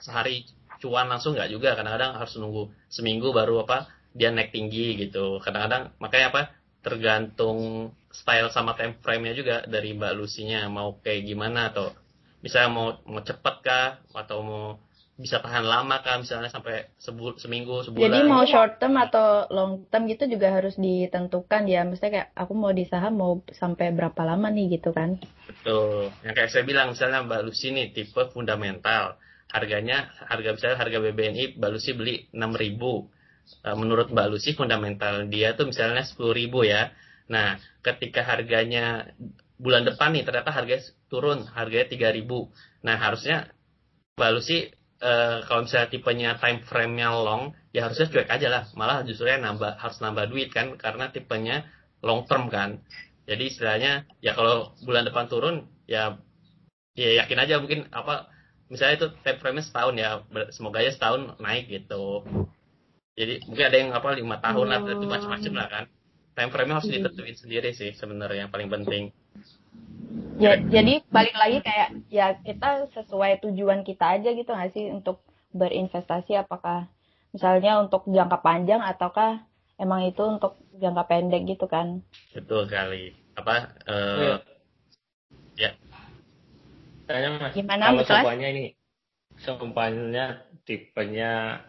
sehari cuan langsung nggak juga kadang-kadang harus nunggu seminggu baru apa dia naik tinggi gitu kadang-kadang makanya apa tergantung style sama time frame-nya juga dari Mbak Lucy-nya mau kayak gimana atau misalnya mau mau cepet kah atau mau bisa tahan lama kah misalnya sampai sebul, seminggu sebulan Jadi mau short term atau long term gitu juga harus ditentukan ya. Maksudnya kayak aku mau di saham mau sampai berapa lama nih gitu kan. Betul. Yang kayak saya bilang misalnya Mbak Lucy nih tipe fundamental. Harganya harga misalnya harga BBNI Mbak Lucy beli 6000 Eh, Menurut Mbak Lucy fundamental dia tuh misalnya 10.000 ya. Nah, ketika harganya bulan depan nih ternyata harganya turun, harganya 3000. Nah, harusnya Mbak Lucy eh, kalau misalnya tipenya time frame-nya long, ya harusnya cuek aja lah. Malah justru ya nambah harus nambah duit kan karena tipenya long term kan. Jadi istilahnya ya kalau bulan depan turun ya ya yakin aja mungkin apa misalnya itu time frame-nya setahun ya semoga aja setahun naik gitu. Jadi mungkin ada yang apa lima tahun lah itu macam-macam lah kan. Time frame-nya harus ditentuin sendiri sih sebenarnya yang paling penting. Ya, jadi balik lagi kayak ya kita sesuai tujuan kita aja gitu nggak sih untuk berinvestasi apakah misalnya untuk jangka panjang ataukah emang itu untuk jangka pendek gitu kan? Betul kali. Apa eh, Iya. ya Kayaknya mas, Gimana, kalau seumpamanya ini, seumpamanya tipenya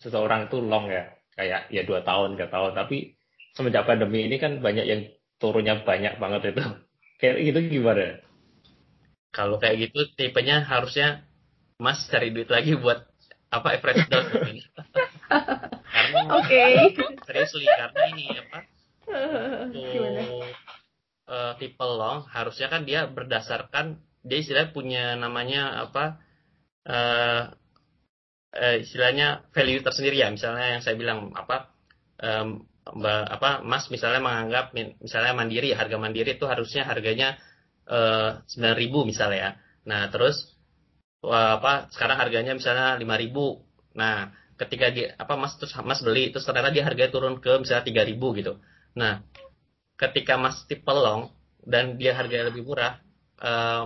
seseorang itu long ya, kayak ya dua tahun, tiga tahun, tapi semenjak pandemi ini kan banyak yang turunnya banyak banget itu. Kayak gitu gimana? kalau kayak gitu tipenya harusnya Mas cari duit lagi buat apa average down mungkin. karena Oke. seriously karena ini apa Gimana? untuk eh, tipe long harusnya kan dia berdasarkan dia istilahnya punya namanya apa eh eh, istilahnya value tersendiri ya misalnya yang saya bilang apa em, Mbak apa Mas misalnya menganggap misalnya mandiri harga mandiri itu harusnya harganya eh, 9.000 misalnya ya. Nah, terus wah, apa sekarang harganya misalnya 5.000. Nah, ketika dia apa Mas terus Mas beli terus ternyata dia harganya turun ke misalnya 3.000 gitu. Nah, ketika Mas tipe long dan dia harganya lebih murah eh,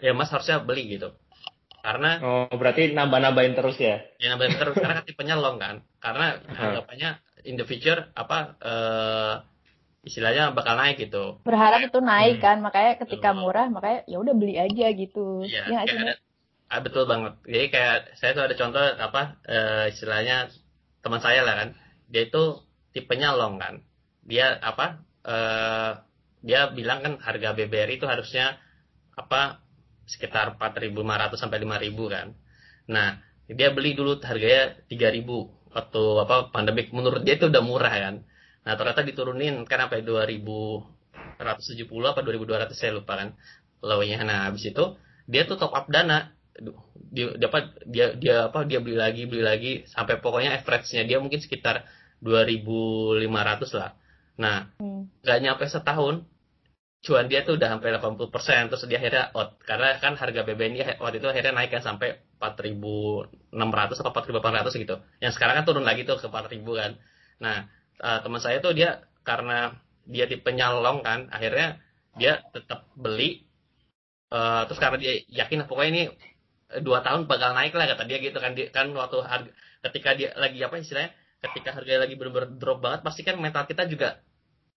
ya Mas harusnya beli gitu. Karena Oh, berarti nambah-nambahin terus ya? Ya nambahin terus karena kan tipenya long kan. Karena anggapannya in the future apa eh istilahnya bakal naik gitu. Berharap itu naik Hmm. kan, makanya ketika Betul. murah makanya ya udah beli aja gitu. Iya, Ya Mas? ada ah, betul banget. Jadi kayak saya tuh ada contoh apa eh, istilahnya teman saya lah kan. Dia itu tipenya long kan. Dia apa eh dia bilang kan harga BBRI itu harusnya apa sekitar 4.500 sampai 5.000 kan. Nah, dia beli dulu harganya 3.000 waktu apa pandemik menurut dia itu udah murah kan. Nah, ternyata diturunin kan sampai 2.170 apa 2.200 saya lupa kan low-nya. Nah, habis itu dia tuh top up dana. Dia, dia apa dia dia apa dia beli lagi beli lagi sampai pokoknya average-nya dia mungkin sekitar 2.500 lah. Nah, Hmm. nggak nyampe setahun cuan dia tuh udah sampai 80% terus dia akhirnya out. Karena kan harga BBNI waktu itu akhirnya naik kan sampai 4.600 atau 4.800 gitu. Yang sekarang kan turun lagi tuh ke 4.000 kan. Nah eh, teman saya tuh dia karena dia tipe nyalong kan akhirnya dia tetap beli. Eh, terus karena dia yakin pokoknya ini dua tahun bakal naik lah kata dia gitu kan. Dia, kan waktu harga ketika dia lagi apa istilahnya ketika harga lagi benar-benar drop banget pasti kan mental kita juga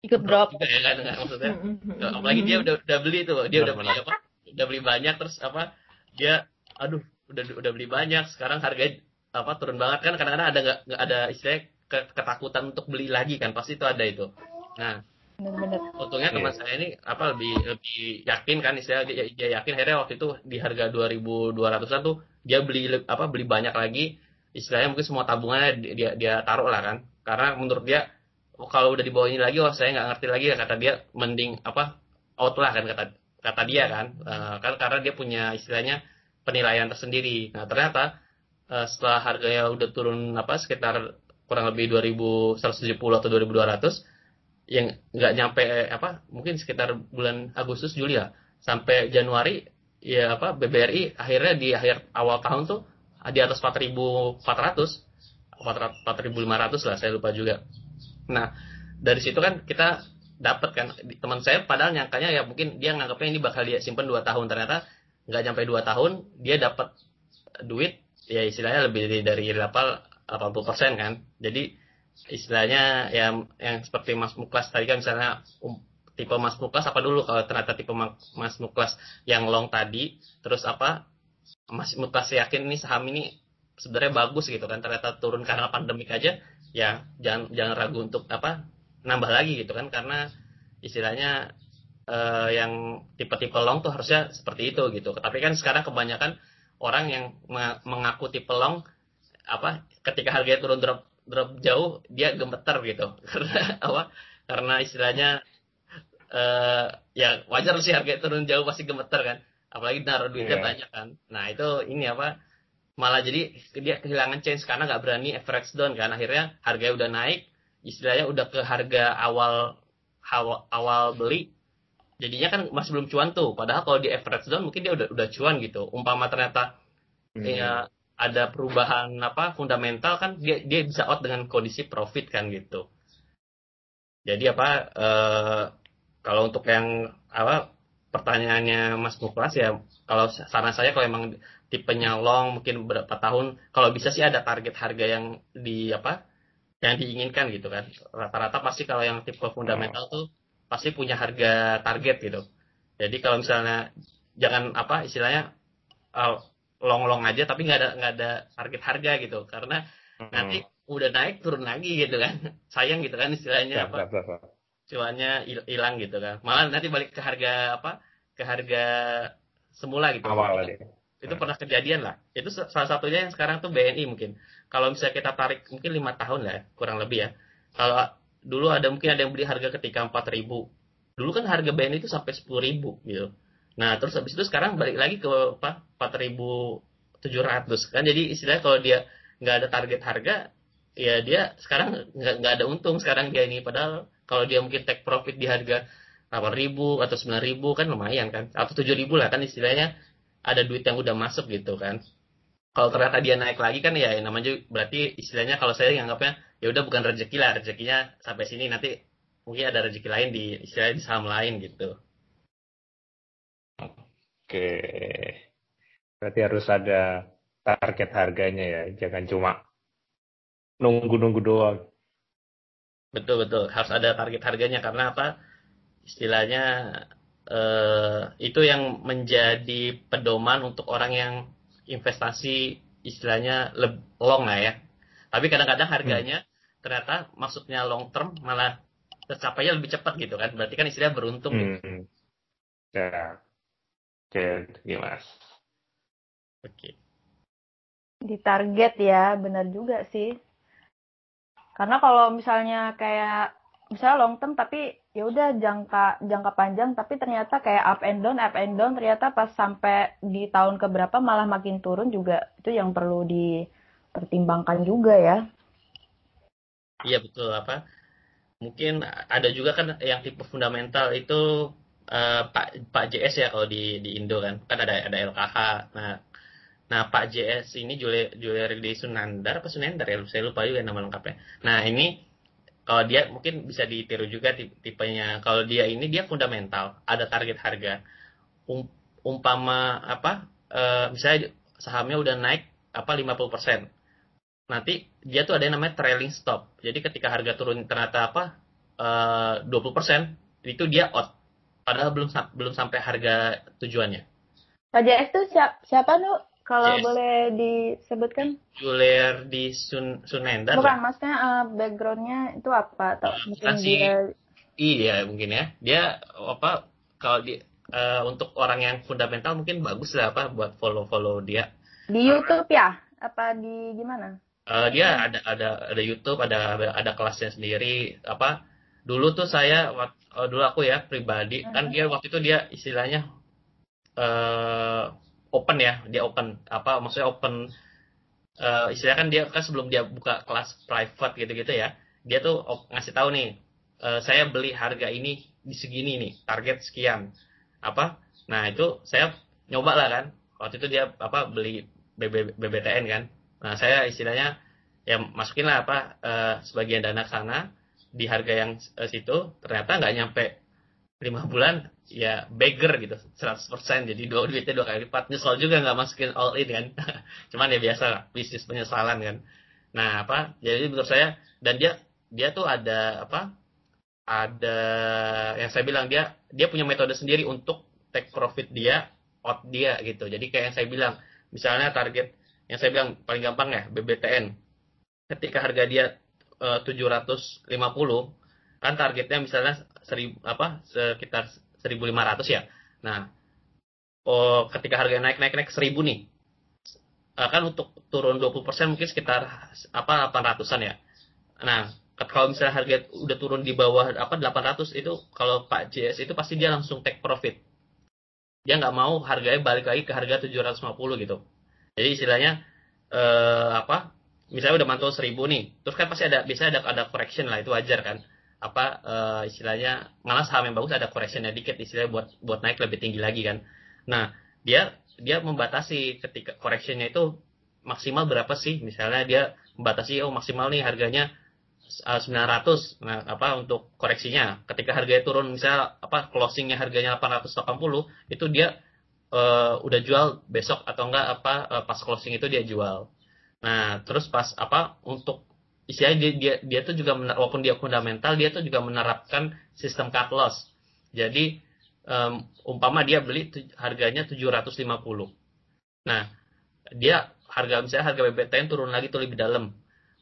Ikut drop. juga ya kan maksudnya Mm-hmm. apalagi dia udah udah beli tuh dia udah beli apa udah beli banyak terus apa dia aduh udah udah beli banyak sekarang harganya apa turun banget kan kadang-kadang ada nggak nggak ada istilahnya ke- ketakutan untuk beli lagi kan pasti itu ada itu nah Bener-bener. untungnya teman Iya. saya ini apa lebih lebih yakin kan istilah dia, dia yakin akhirnya waktu itu di harga 2.200an tuh dia beli apa beli banyak lagi istilahnya mungkin semua tabungannya di- dia dia taruh lah kan karena menurut dia oh, kalau udah di bawah ini lagi wah saya nggak ngerti lagi kata dia mending apa out lah kan kata kata dia kan. Kan karena dia punya istilahnya penilaian tersendiri. Nah ternyata eh, setelah harganya udah turun apa sekitar kurang lebih 2170 atau 2200 yang nggak nyampe apa mungkin sekitar bulan Agustus Juli ya sampai Januari ya apa BBRI akhirnya di akhir awal tahun tuh di atas 4.400 4.500 lah saya lupa juga nah dari situ kan kita dapat kan teman saya padahal nyangkanya ya mungkin dia nganggapnya ini bakal dia simpen 2 tahun. Ternyata nggak sampai 2 tahun dia dapat duit ya istilahnya lebih dari apa 80% kan. Jadi istilahnya yang yang seperti Mas Muklas tadi kan misalnya um, tipe Mas Muklas apa dulu kalau ternyata tipe Mas Muklas yang long tadi terus apa Mas Muklas yakin ini saham ini sebenarnya bagus gitu kan ternyata turun karena pandemik aja ya jangan jangan ragu untuk apa nambah lagi gitu kan karena istilahnya eh, yang tipe-tipe long tuh harusnya seperti itu gitu. Tapi kan sekarang kebanyakan orang yang mengaku tipe long apa ketika harganya turun drop drop jauh dia gemeter gitu. Karena apa karena istilahnya uh, ya wajar sih harga turun jauh pasti gemeter kan. Apalagi naruh duitnya yeah. banyak kan. Nah itu ini apa malah jadi dia kehilangan chance karena nggak berani average down kan akhirnya harganya udah naik istilahnya udah ke harga awal awal, awal beli jadinya kan masih belum cuan tuh padahal kalau di average down mungkin dia udah udah cuan gitu umpama ternyata hmm. ya ada perubahan apa fundamental kan dia dia bisa out dengan kondisi profit kan gitu. Jadi apa eh, kalau untuk yang apa pertanyaannya Mas Muklas ya kalau saran saya kalau emang tipenya long mungkin berapa tahun. Kalau bisa sih ada target harga yang di apa yang diinginkan gitu kan. Rata-rata pasti kalau yang tipe fundamental tuh pasti punya harga target gitu. Jadi kalau misalnya jangan apa istilahnya long-long aja tapi nggak ada nggak ada target harga gitu. Karena hmm. nanti udah naik turun lagi gitu kan. Sayang gitu kan istilahnya ya, apa cuannya hilang gitu kan. Malah nanti balik ke harga apa ke harga semula gitu. Awal itu, itu hmm. pernah kejadian lah itu salah satunya yang sekarang tuh BNI mungkin kalau misalnya kita tarik mungkin lima tahun lah ya, kurang lebih ya kalau dulu ada mungkin ada yang beli harga ketika empat ribu dulu kan harga BNI itu sampai sepuluh ribu gitu Nah, terus habis itu sekarang balik lagi ke apa? 4.700 kan. Jadi istilahnya kalau dia nggak ada target harga, ya dia sekarang nggak nggak ada untung sekarang dia ini. Padahal kalau dia mungkin take profit di harga 8.000 atau 9.000 kan lumayan kan. Atau 7.000 lah kan istilahnya ada duit yang udah masuk gitu kan. Kalau ternyata dia naik lagi kan ya namanya berarti istilahnya kalau saya nganggapnya ya udah bukan rezeki lah rezekinya sampai sini nanti mungkin ada rezeki lain di istilahnya di saham lain gitu. Oke. Berarti harus ada target harganya ya, jangan cuma nunggu-nunggu doang. Betul betul, harus ada target harganya karena apa? Istilahnya eh, itu yang menjadi pedoman untuk orang yang investasi istilahnya long lah ya. Tapi kadang-kadang harganya hmm. ternyata maksudnya long term malah tercapainya lebih cepat gitu kan. Berarti kan istilahnya beruntung. Hmm. Gitu. Ya. Oke, gimana? Oke. Di target ya, benar juga sih. Karena kalau misalnya kayak misalnya long term tapi ya udah jangka jangka panjang tapi ternyata kayak up and down up and down ternyata pas sampai di tahun keberapa malah makin turun juga. Itu yang perlu dipertimbangkan juga ya. Iya betul. Apa? Mungkin ada juga kan yang tipe fundamental itu uh, Pak Pak JS ya kalau di di Indo kan. Kan ada ada LKH nah nah Pak JS ini Juli Juliari Sunandar apa Sunandar ya? Saya lupa juga nama lengkapnya. Nah ini kalau dia mungkin bisa ditiru juga tipenya. Kalau dia ini dia fundamental. Ada target harga. Um, umpama apa uh, misalnya sahamnya udah naik apa 50% nanti dia tuh ada yang namanya trailing stop. Jadi ketika harga turun ternyata apa uh, 20% itu dia out. Padahal belum belum sampai harga tujuannya. Pak JS itu siapa, siapa nu kalau yes. boleh disebutkan? Julier di Sun Sunendar. Bukan, maksudnya uh, backgroundnya itu apa? Atau uh, mungkin dia... Iya mungkin ya. Dia apa kalau di uh, untuk orang yang fundamental mungkin bagus lah apa buat follow-follow dia. Di YouTube ya? Apa di gimana? Uh, dia ada ada ada YouTube, ada ada kelasnya sendiri. Apa dulu tuh saya uh, dulu aku ya pribadi uh -huh. kan dia waktu itu dia istilahnya uh, open ya dia open apa maksudnya open uh, istilahnya kan dia kan sebelum dia buka kelas private gitu-gitu ya dia tuh ngasih tahu nih uh, saya beli harga ini di segini nih target sekian. Apa? Nah itu saya nyoba lah kan. Waktu itu dia apa beli BB, BBTN kan. Nah saya istilahnya ya masukin lah apa uh, sebagian dana sana di harga yang eh, situ ternyata nggak nyampe lima bulan ya beggar gitu 100% jadi dua duitnya dua kali lipat. Nyesel juga nggak masukin all in kan. Cuman ya biasa bisnis penyesalan kan. Nah apa jadi menurut saya dan dia dia tuh ada apa ada yang saya bilang dia dia punya metode sendiri untuk take profit dia out dia gitu. Jadi kayak yang saya bilang misalnya target yang saya bilang paling gampang ya BBTN ketika harga dia eh, 750 kan targetnya misalnya seribu apa sekitar 1500 ya. Nah oh ketika harga naik naik naik 1000 nih. Eh, kan untuk turun 20% mungkin sekitar apa 800-an ya. Nah kalau misalnya harga udah turun di bawah apa 800 itu kalau Pak JS itu pasti dia langsung take profit. Dia nggak mau harganya balik lagi ke harga 750 gitu. Jadi istilahnya eh, apa misalnya udah mantul 1000 nih terus kan pasti ada biasanya ada ada correction lah itu wajar kan apa eh, istilahnya malah saham yang bagus ada correctionnya dikit istilahnya buat buat naik lebih tinggi lagi kan. Nah dia dia membatasi ketika correctionnya itu maksimal berapa sih? Misalnya dia membatasi oh maksimal nih harganya uh, 900 nah apa untuk koreksinya. Ketika harganya turun misalnya apa closingnya harganya 880 itu dia uh, udah jual besok atau enggak apa uh, pas closing itu dia jual. Nah terus pas apa untuk istilahnya dia dia, dia tuh juga mener, walaupun dia fundamental dia tuh juga menerapkan sistem cut loss. Jadi um, umpama dia beli tu, harganya 750 nah dia harga misalnya harga BBTN turun lagi tuh lebih dalam.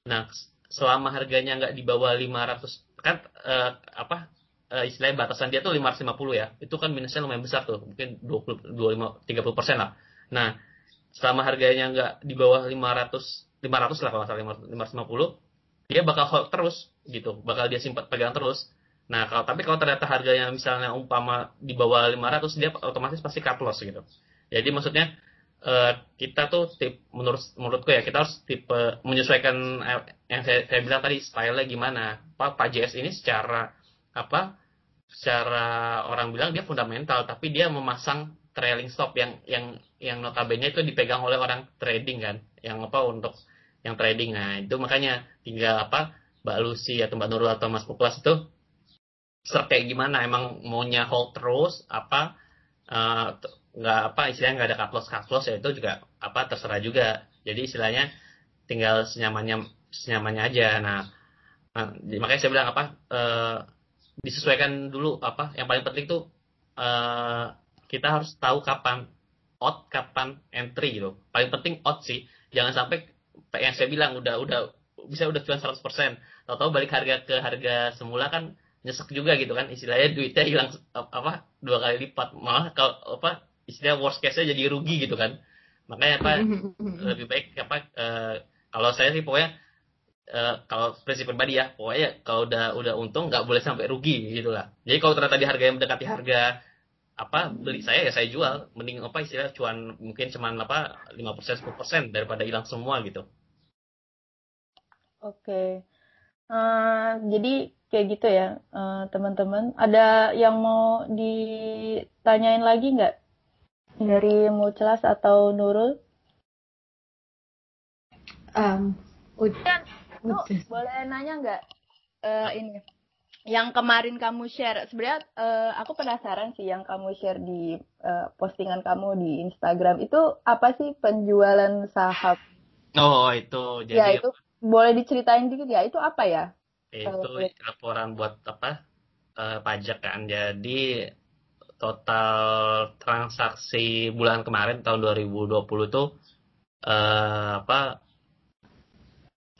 Nah selama harganya nggak di bawah 500 kan uh, apa uh, istilahnya batasan dia tuh 550 ya. Itu kan minusnya lumayan besar tuh mungkin 20 25 30 persen lah. Nah selama harganya nggak di bawah 500 500 lah kalau salah 550 dia bakal hold terus gitu. Bakal dia simpan pegang terus. Nah kalau tapi kalau ternyata harganya misalnya umpama di bawah 500 dia otomatis pasti cut loss gitu. Jadi maksudnya uh, kita tuh tip menurut menurutku ya kita harus tipe menyesuaikan eh, yang saya, saya bilang tadi stylenya gimana. Pak Pak JS ini secara apa secara orang bilang dia fundamental tapi dia memasang trailing stop yang yang yang notabene itu dipegang oleh orang trading kan. Yang apa untuk yang trading. Nah itu makanya tinggal apa Mbak Lucy atau Mbak Nurul atau Mas Puklas itu kayak gimana? Emang maunya hold terus apa uh, nggak apa istilahnya nggak ada cut loss cut loss ya itu juga apa terserah juga. Jadi istilahnya tinggal senyamannya senyamannya aja. Nah, nah makanya saya bilang apa uh, disesuaikan dulu apa yang paling penting tuh uh, kita harus tahu kapan out kapan entry gitu. Paling penting out sih. Jangan sampai yang saya bilang udah udah bisa udah cuan 100% tahu-tahu balik harga ke harga semula kan nyesek juga gitu kan. Istilahnya duitnya hilang apa dua kali lipat. Malah kalau apa istilah worst case-nya jadi rugi gitu kan. Makanya apa lebih baik apa uh, kalau saya sih pokoknya uh, kalau prinsip pribadi ya pokoknya kalau udah udah untung nggak boleh sampai rugi gitu lah jadi kalau ternyata di harga yang mendekati harga apa beli saya ya saya jual mending apa istilah cuan mungkin cuman apa lima persen sepuluh persen daripada hilang semua gitu Oke. Okay. Uh, eh, jadi kayak gitu ya, uh, teman-teman. Ada yang mau ditanyain lagi nggak? Dari Mucelas atau Nurul? Um, udah. udah. boleh nanya nggak? Uh, ini yang kemarin kamu share sebenarnya uh, aku penasaran sih yang kamu share di uh, postingan kamu di Instagram itu apa sih penjualan saham? Oh itu jadi ya, itu boleh diceritain dikit ya itu apa ya? Itu uh, laporan buat apa uh, pajak kan. Jadi total transaksi bulan kemarin tahun 2020 tuh uh, apa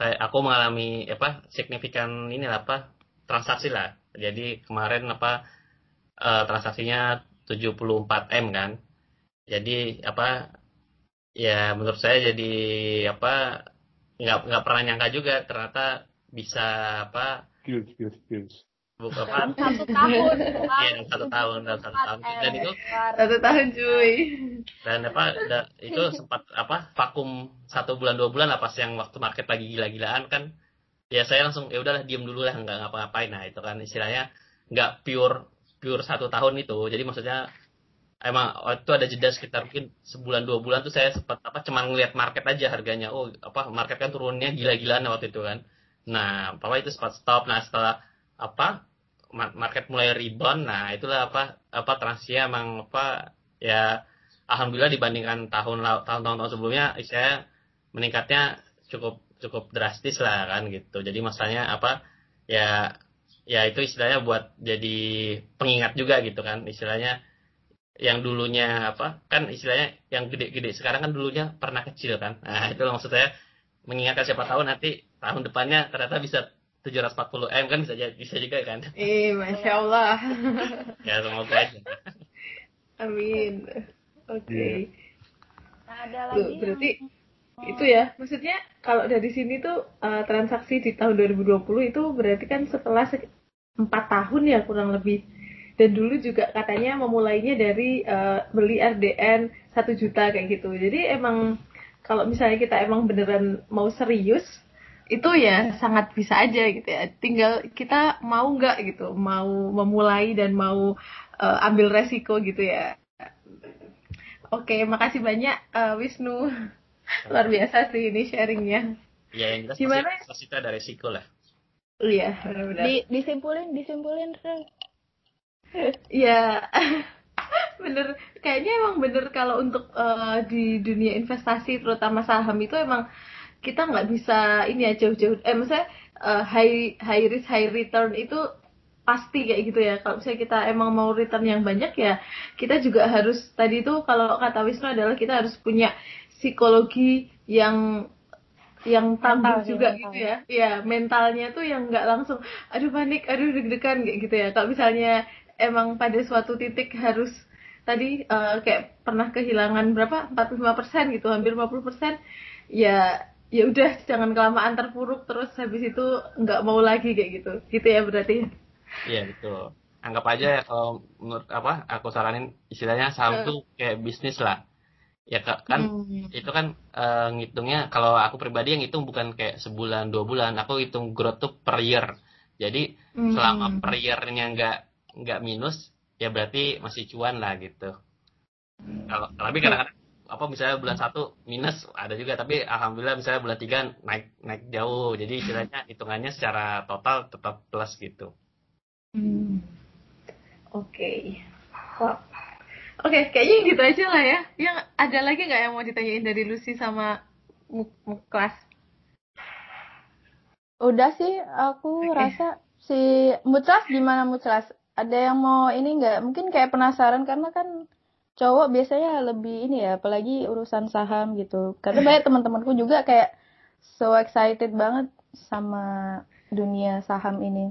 saya aku mengalami apa signifikan ini apa transaksi lah. Jadi kemarin apa uh, transaksinya 74 m kan. Jadi apa ya menurut saya jadi apa nggak nggak pernah nyangka juga ternyata bisa apa skills skills skills. Buka apa? Satu tahun iya satu tahun dalam satu tahun. dan itu satu tahun cuy. Dan apa da, itu sempat apa vakum satu bulan dua bulan lah pas yang waktu market lagi gila-gilaan kan ya saya langsung ya udahlah diem dulu lah nggak ngapa-ngapain. Nah itu kan istilahnya nggak pure pure satu tahun itu. Jadi maksudnya emang itu ada jeda sekitar mungkin sebulan dua bulan tuh saya sempat apa cuma ngeliat market aja harganya. Oh apa market kan turunnya gila-gilaan waktu itu kan. Nah apa itu sempat stop. Nah setelah apa ma- market mulai rebound nah itulah apa apa transisia emang apa ya alhamdulillah dibandingkan tahun lau- tahun-tahun tahun sebelumnya saya meningkatnya cukup cukup drastis lah kan gitu jadi masanya apa ya ya itu istilahnya buat jadi pengingat juga gitu kan istilahnya yang dulunya apa kan istilahnya yang gede-gede sekarang kan dulunya pernah kecil kan nah itu maksud saya mengingatkan siapa tahu nanti tahun depannya ternyata bisa 740 m kan bisa jadi bisa juga kan Eh, masya Allah. ya semoga aja Amin. Oke. Nah, ada lagi berarti yang- itu ya. Maksudnya kalau dari sini tuh eh, transaksi di tahun 2020 itu berarti kan setelah se- empat tahun ya kurang lebih. Dan dulu juga katanya memulainya dari eh, beli RDN satu juta kayak gitu. Jadi emang kalau misalnya kita emang beneran mau serius itu ya sangat bisa aja gitu ya. Tinggal kita mau nggak gitu mau memulai dan mau eh, ambil resiko gitu ya. Oke makasih banyak eh, Wisnu luar biasa sih ini sharingnya ya yang jelas Gimana? pasti, pasti itu ada resiko lah iya benar-benar di, disimpulin disimpulin. Iya, bener. Kayaknya emang bener kalau untuk eh, di dunia investasi, terutama saham itu emang kita nggak bisa ini ya jauh-jauh. Eh, maksudnya eh, high high risk high return itu pasti kayak gitu ya. Kalau misalnya kita emang mau return yang banyak ya, kita juga harus tadi itu kalau kata Wisnu adalah kita harus punya psikologi yang yang tangguh Mental juga mental. gitu ya. Iya, mentalnya tuh yang nggak langsung aduh panik, aduh deg-degan kayak gitu ya. Kalau misalnya emang pada suatu titik harus tadi eh, kayak pernah kehilangan berapa 45% gitu, hampir 50%, ya ya udah jangan kelamaan terpuruk terus habis itu nggak mau lagi kayak gitu. Gitu ya berarti. Iya betul. Anggap aja ya kalau menurut apa aku saranin istilahnya saham Eh. tuh kayak bisnis lah. Ya ka- kan Hmm. itu kan eh, ngitungnya kalau aku pribadi yang hitung bukan kayak sebulan dua bulan, aku hitung growth tuh per year. Jadi Hmm. selama per year-nya nggak nggak minus, ya berarti masih cuan lah gitu. Kalau tapi kadang-kadang apa misalnya bulan satu minus ada juga, tapi alhamdulillah misalnya bulan tiga naik naik jauh. Jadi istilahnya hitungannya secara total tetap plus gitu. Hmm. Oke. Wah. Oke, kayaknya gitu aja lah ya. Yang ada lagi nggak yang mau ditanyain dari Lucy sama Mu- Muklas? udah sih aku Oke. rasa si Mutlas gimana Mutlas ada yang mau ini nggak mungkin kayak penasaran karena kan cowok biasanya lebih ini ya apalagi urusan saham gitu karena banyak teman-temanku juga kayak so excited banget sama dunia saham ini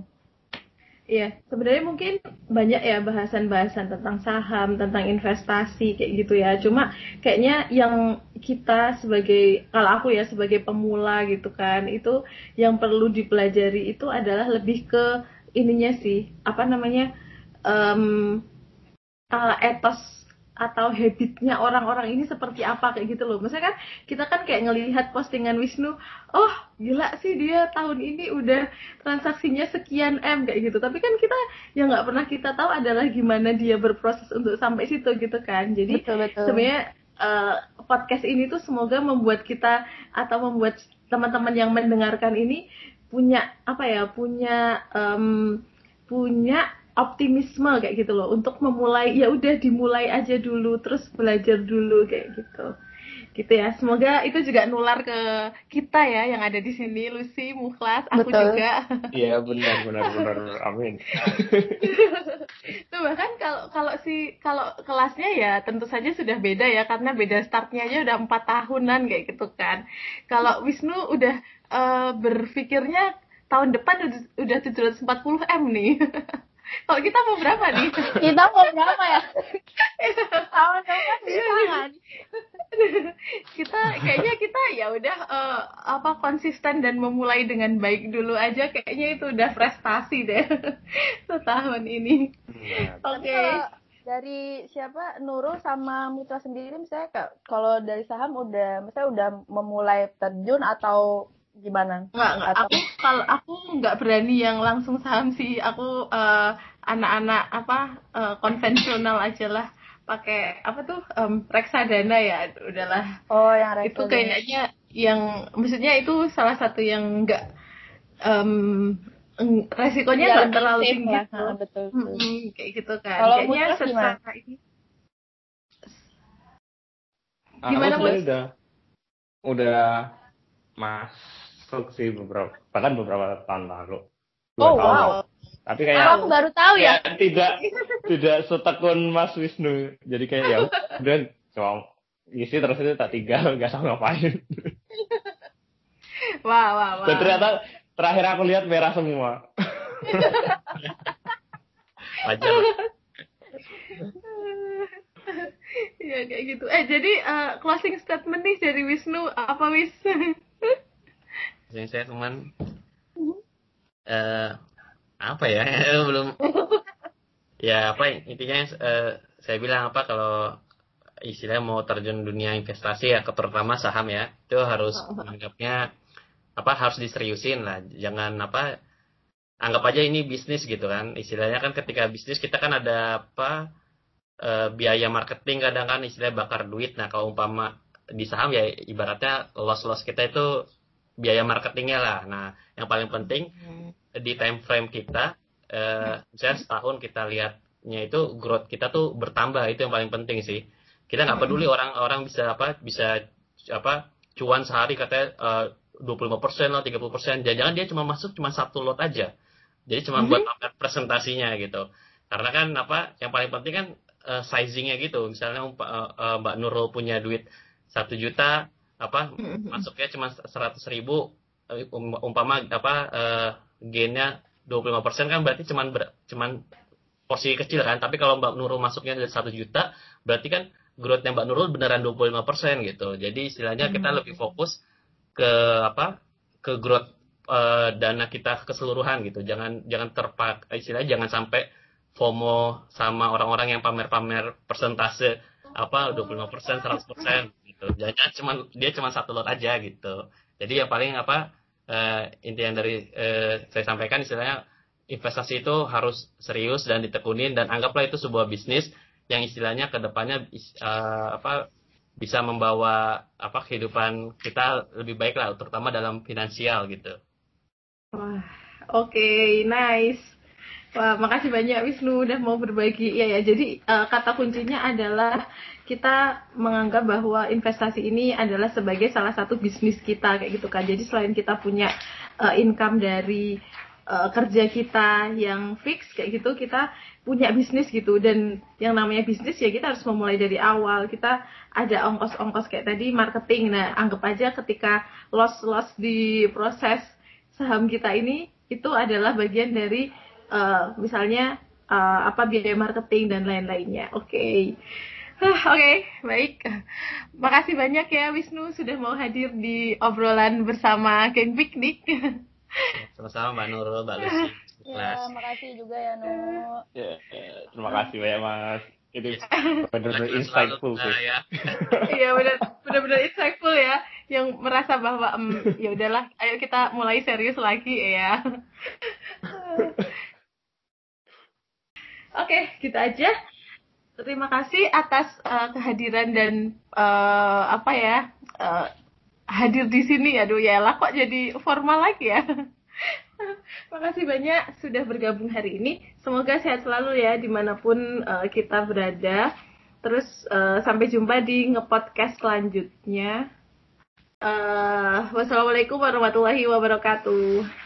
Iya, sebenarnya mungkin banyak ya bahasan-bahasan tentang saham, tentang investasi kayak gitu ya. Cuma kayaknya yang kita sebagai kalau aku ya sebagai pemula gitu kan, itu yang perlu dipelajari itu adalah lebih ke ininya sih, apa namanya? em uh, etos atau habitnya orang-orang ini seperti apa kayak gitu loh. Maksudnya kan kita kan kayak ngelihat postingan Wisnu, oh gila sih dia tahun ini udah transaksinya sekian M kayak gitu. Tapi kan kita yang nggak pernah kita tahu adalah gimana dia berproses untuk sampai situ gitu kan. Jadi betul betul sebenarnya eh, podcast ini tuh semoga membuat kita atau membuat teman-teman yang mendengarkan ini punya apa ya punya em, punya optimisme kayak gitu loh untuk memulai ya udah dimulai aja dulu terus belajar dulu kayak gitu gitu ya semoga itu juga nular ke kita ya yang ada di sini Lucy Mukhlas aku Betul. juga Iya benar benar benar. Amin. Tuh bahkan kalau kalau si kalau kelasnya ya tentu saja sudah beda ya karena beda startnya aja udah empat tahunan kayak gitu kan. Kalau Wisnu udah eh, berpikirnya tahun depan udah, udah 740 m nih. kalau kita mau berapa nih? kita mau berapa ya tahun depan bisa kan kita kayaknya kita ya udah eh, apa konsisten dan memulai dengan baik dulu aja kayaknya itu udah prestasi deh setahun ini. Iya. Oke. Kalau dari siapa Nurul sama Mitra sendiri misalnya kalau dari saham udah misalnya udah memulai terjun atau gimana? Nggak, nggak. Atau- Aku kalau aku nggak berani yang langsung saham sih. Aku eh, anak-anak apa eh, konvensional aja lah. Pakai apa tuh em, reksadana ya. Udahlah. Oh, yang Itu reksadana. kayaknya yang maksudnya itu salah satu yang nggak em, eng- resikonya Ya, nggak terlalu tinggi lah. tuh. Ah, betul, betul. Mm-mm, kayak gitu kan. Kalau Kayaknya gimana? secara ini Gimana, sebenarnya Bos? udah udah masuk sih beberapa bahkan beberapa tahun lalu. Dua Oh, tahun wow. lah. Tapi kayak aku baru tahu ya. ya tidak tidak setekun Mas Wisnu. Jadi kayak ya udah cuma isi terus itu tak tinggal nggak tahu ngapain. wah wah wah. Dan ternyata terakhir aku lihat merah semua. wajar ya kayak gitu. Eh jadi eh, closing statement nih dari Wisnu apa Wis? Yang saya cuman eh apa ya? Belum. Ya apa intinya eh, saya bilang apa kalau istilahnya mau terjun dunia investasi ya terutama saham ya itu harus menganggapnya apa harus diseriusin lah. Jangan apa anggap aja ini bisnis gitu kan. Istilahnya kan ketika bisnis kita kan ada apa eh, biaya marketing kadang kan istilahnya bakar duit. Nah kalau umpama di saham ya ibaratnya loss loss kita itu biaya marketingnya lah. Nah yang paling penting di time frame kita eh, misalnya setahun kita lihatnya itu growth kita tuh bertambah itu yang paling penting sih. Kita nggak peduli orang-orang bisa apa bisa apa cuan sehari katanya eh, 25% lah 30% jangan-jangan dia cuma masuk cuma satu lot aja. Jadi cuma buat pamer presentasinya gitu. Karena kan apa yang paling penting kan eh, sizingnya gitu. Misalnya eh, eh, Mbak Nurul punya duit satu juta apa masuknya cuma seratus ribu eh, um- umpama apa eh, gainnya 25% kan berarti cuman ber- cuman porsi kecil kan. Tapi kalau Mbak Nurul masuknya dari satu juta berarti kan growth-nya Mbak Nurul beneran 25% gitu. Jadi istilahnya kita lebih fokus ke apa ke growth eh, dana kita keseluruhan gitu. Jangan jangan terpak istilahnya jangan sampai FOMO sama orang-orang yang pamer-pamer persentase apa 25% 100% gitu. Jangan cuman dia cuma satu lot aja gitu. Jadi yang paling apa eh, inti yang dari eh, saya sampaikan istilahnya investasi itu harus serius dan ditekunin dan anggaplah itu sebuah bisnis yang istilahnya ke depannya is- eh, apa bisa membawa apa kehidupan kita lebih baik lah terutama dalam finansial gitu. Wah, oke, nice. Wah, makasih banyak Wisnu udah mau berbagi. Ya ya, jadi eh, kata kuncinya adalah kita menganggap bahwa investasi ini adalah sebagai salah satu bisnis kita kayak gitu kan. Jadi selain kita punya eh, income dari eh, kerja kita yang fix kayak gitu, kita punya bisnis gitu dan yang namanya bisnis ya kita harus memulai dari awal. Kita ada ongkos-ongkos kayak tadi marketing. Nah, anggap aja ketika loss-loss di proses saham kita ini itu adalah bagian dari eh, misalnya eh, apa biaya marketing dan lain-lainnya. Oke. Hah, Oke, baik. Makasih banyak ya Wisnu sudah mau hadir di obrolan bersama Geng Piknik. sama-sama Mbak Nurul Mbak Lucy Ya, makasih juga ya Nu. Ya, ya, terima kasih banyak Mas. Itu benar-benar Selalu, insightful sih. ya. Iya benar benar-benar insightful ya yang merasa bahwa em, ya udahlah ayo kita mulai serius lagi ya. Oke, gitu aja. Terima kasih atas eh, kehadiran dan eh, apa ya eh, hadir di sini. Aduh ya lah kok jadi formal lagi ya. Makasih banyak sudah bergabung hari ini. Semoga sehat selalu ya di mana pun eh, kita berada. Terus eh, sampai jumpa di ngepodcast selanjutnya. Eh, wassalamualaikum warahmatullahi wabarakatuh.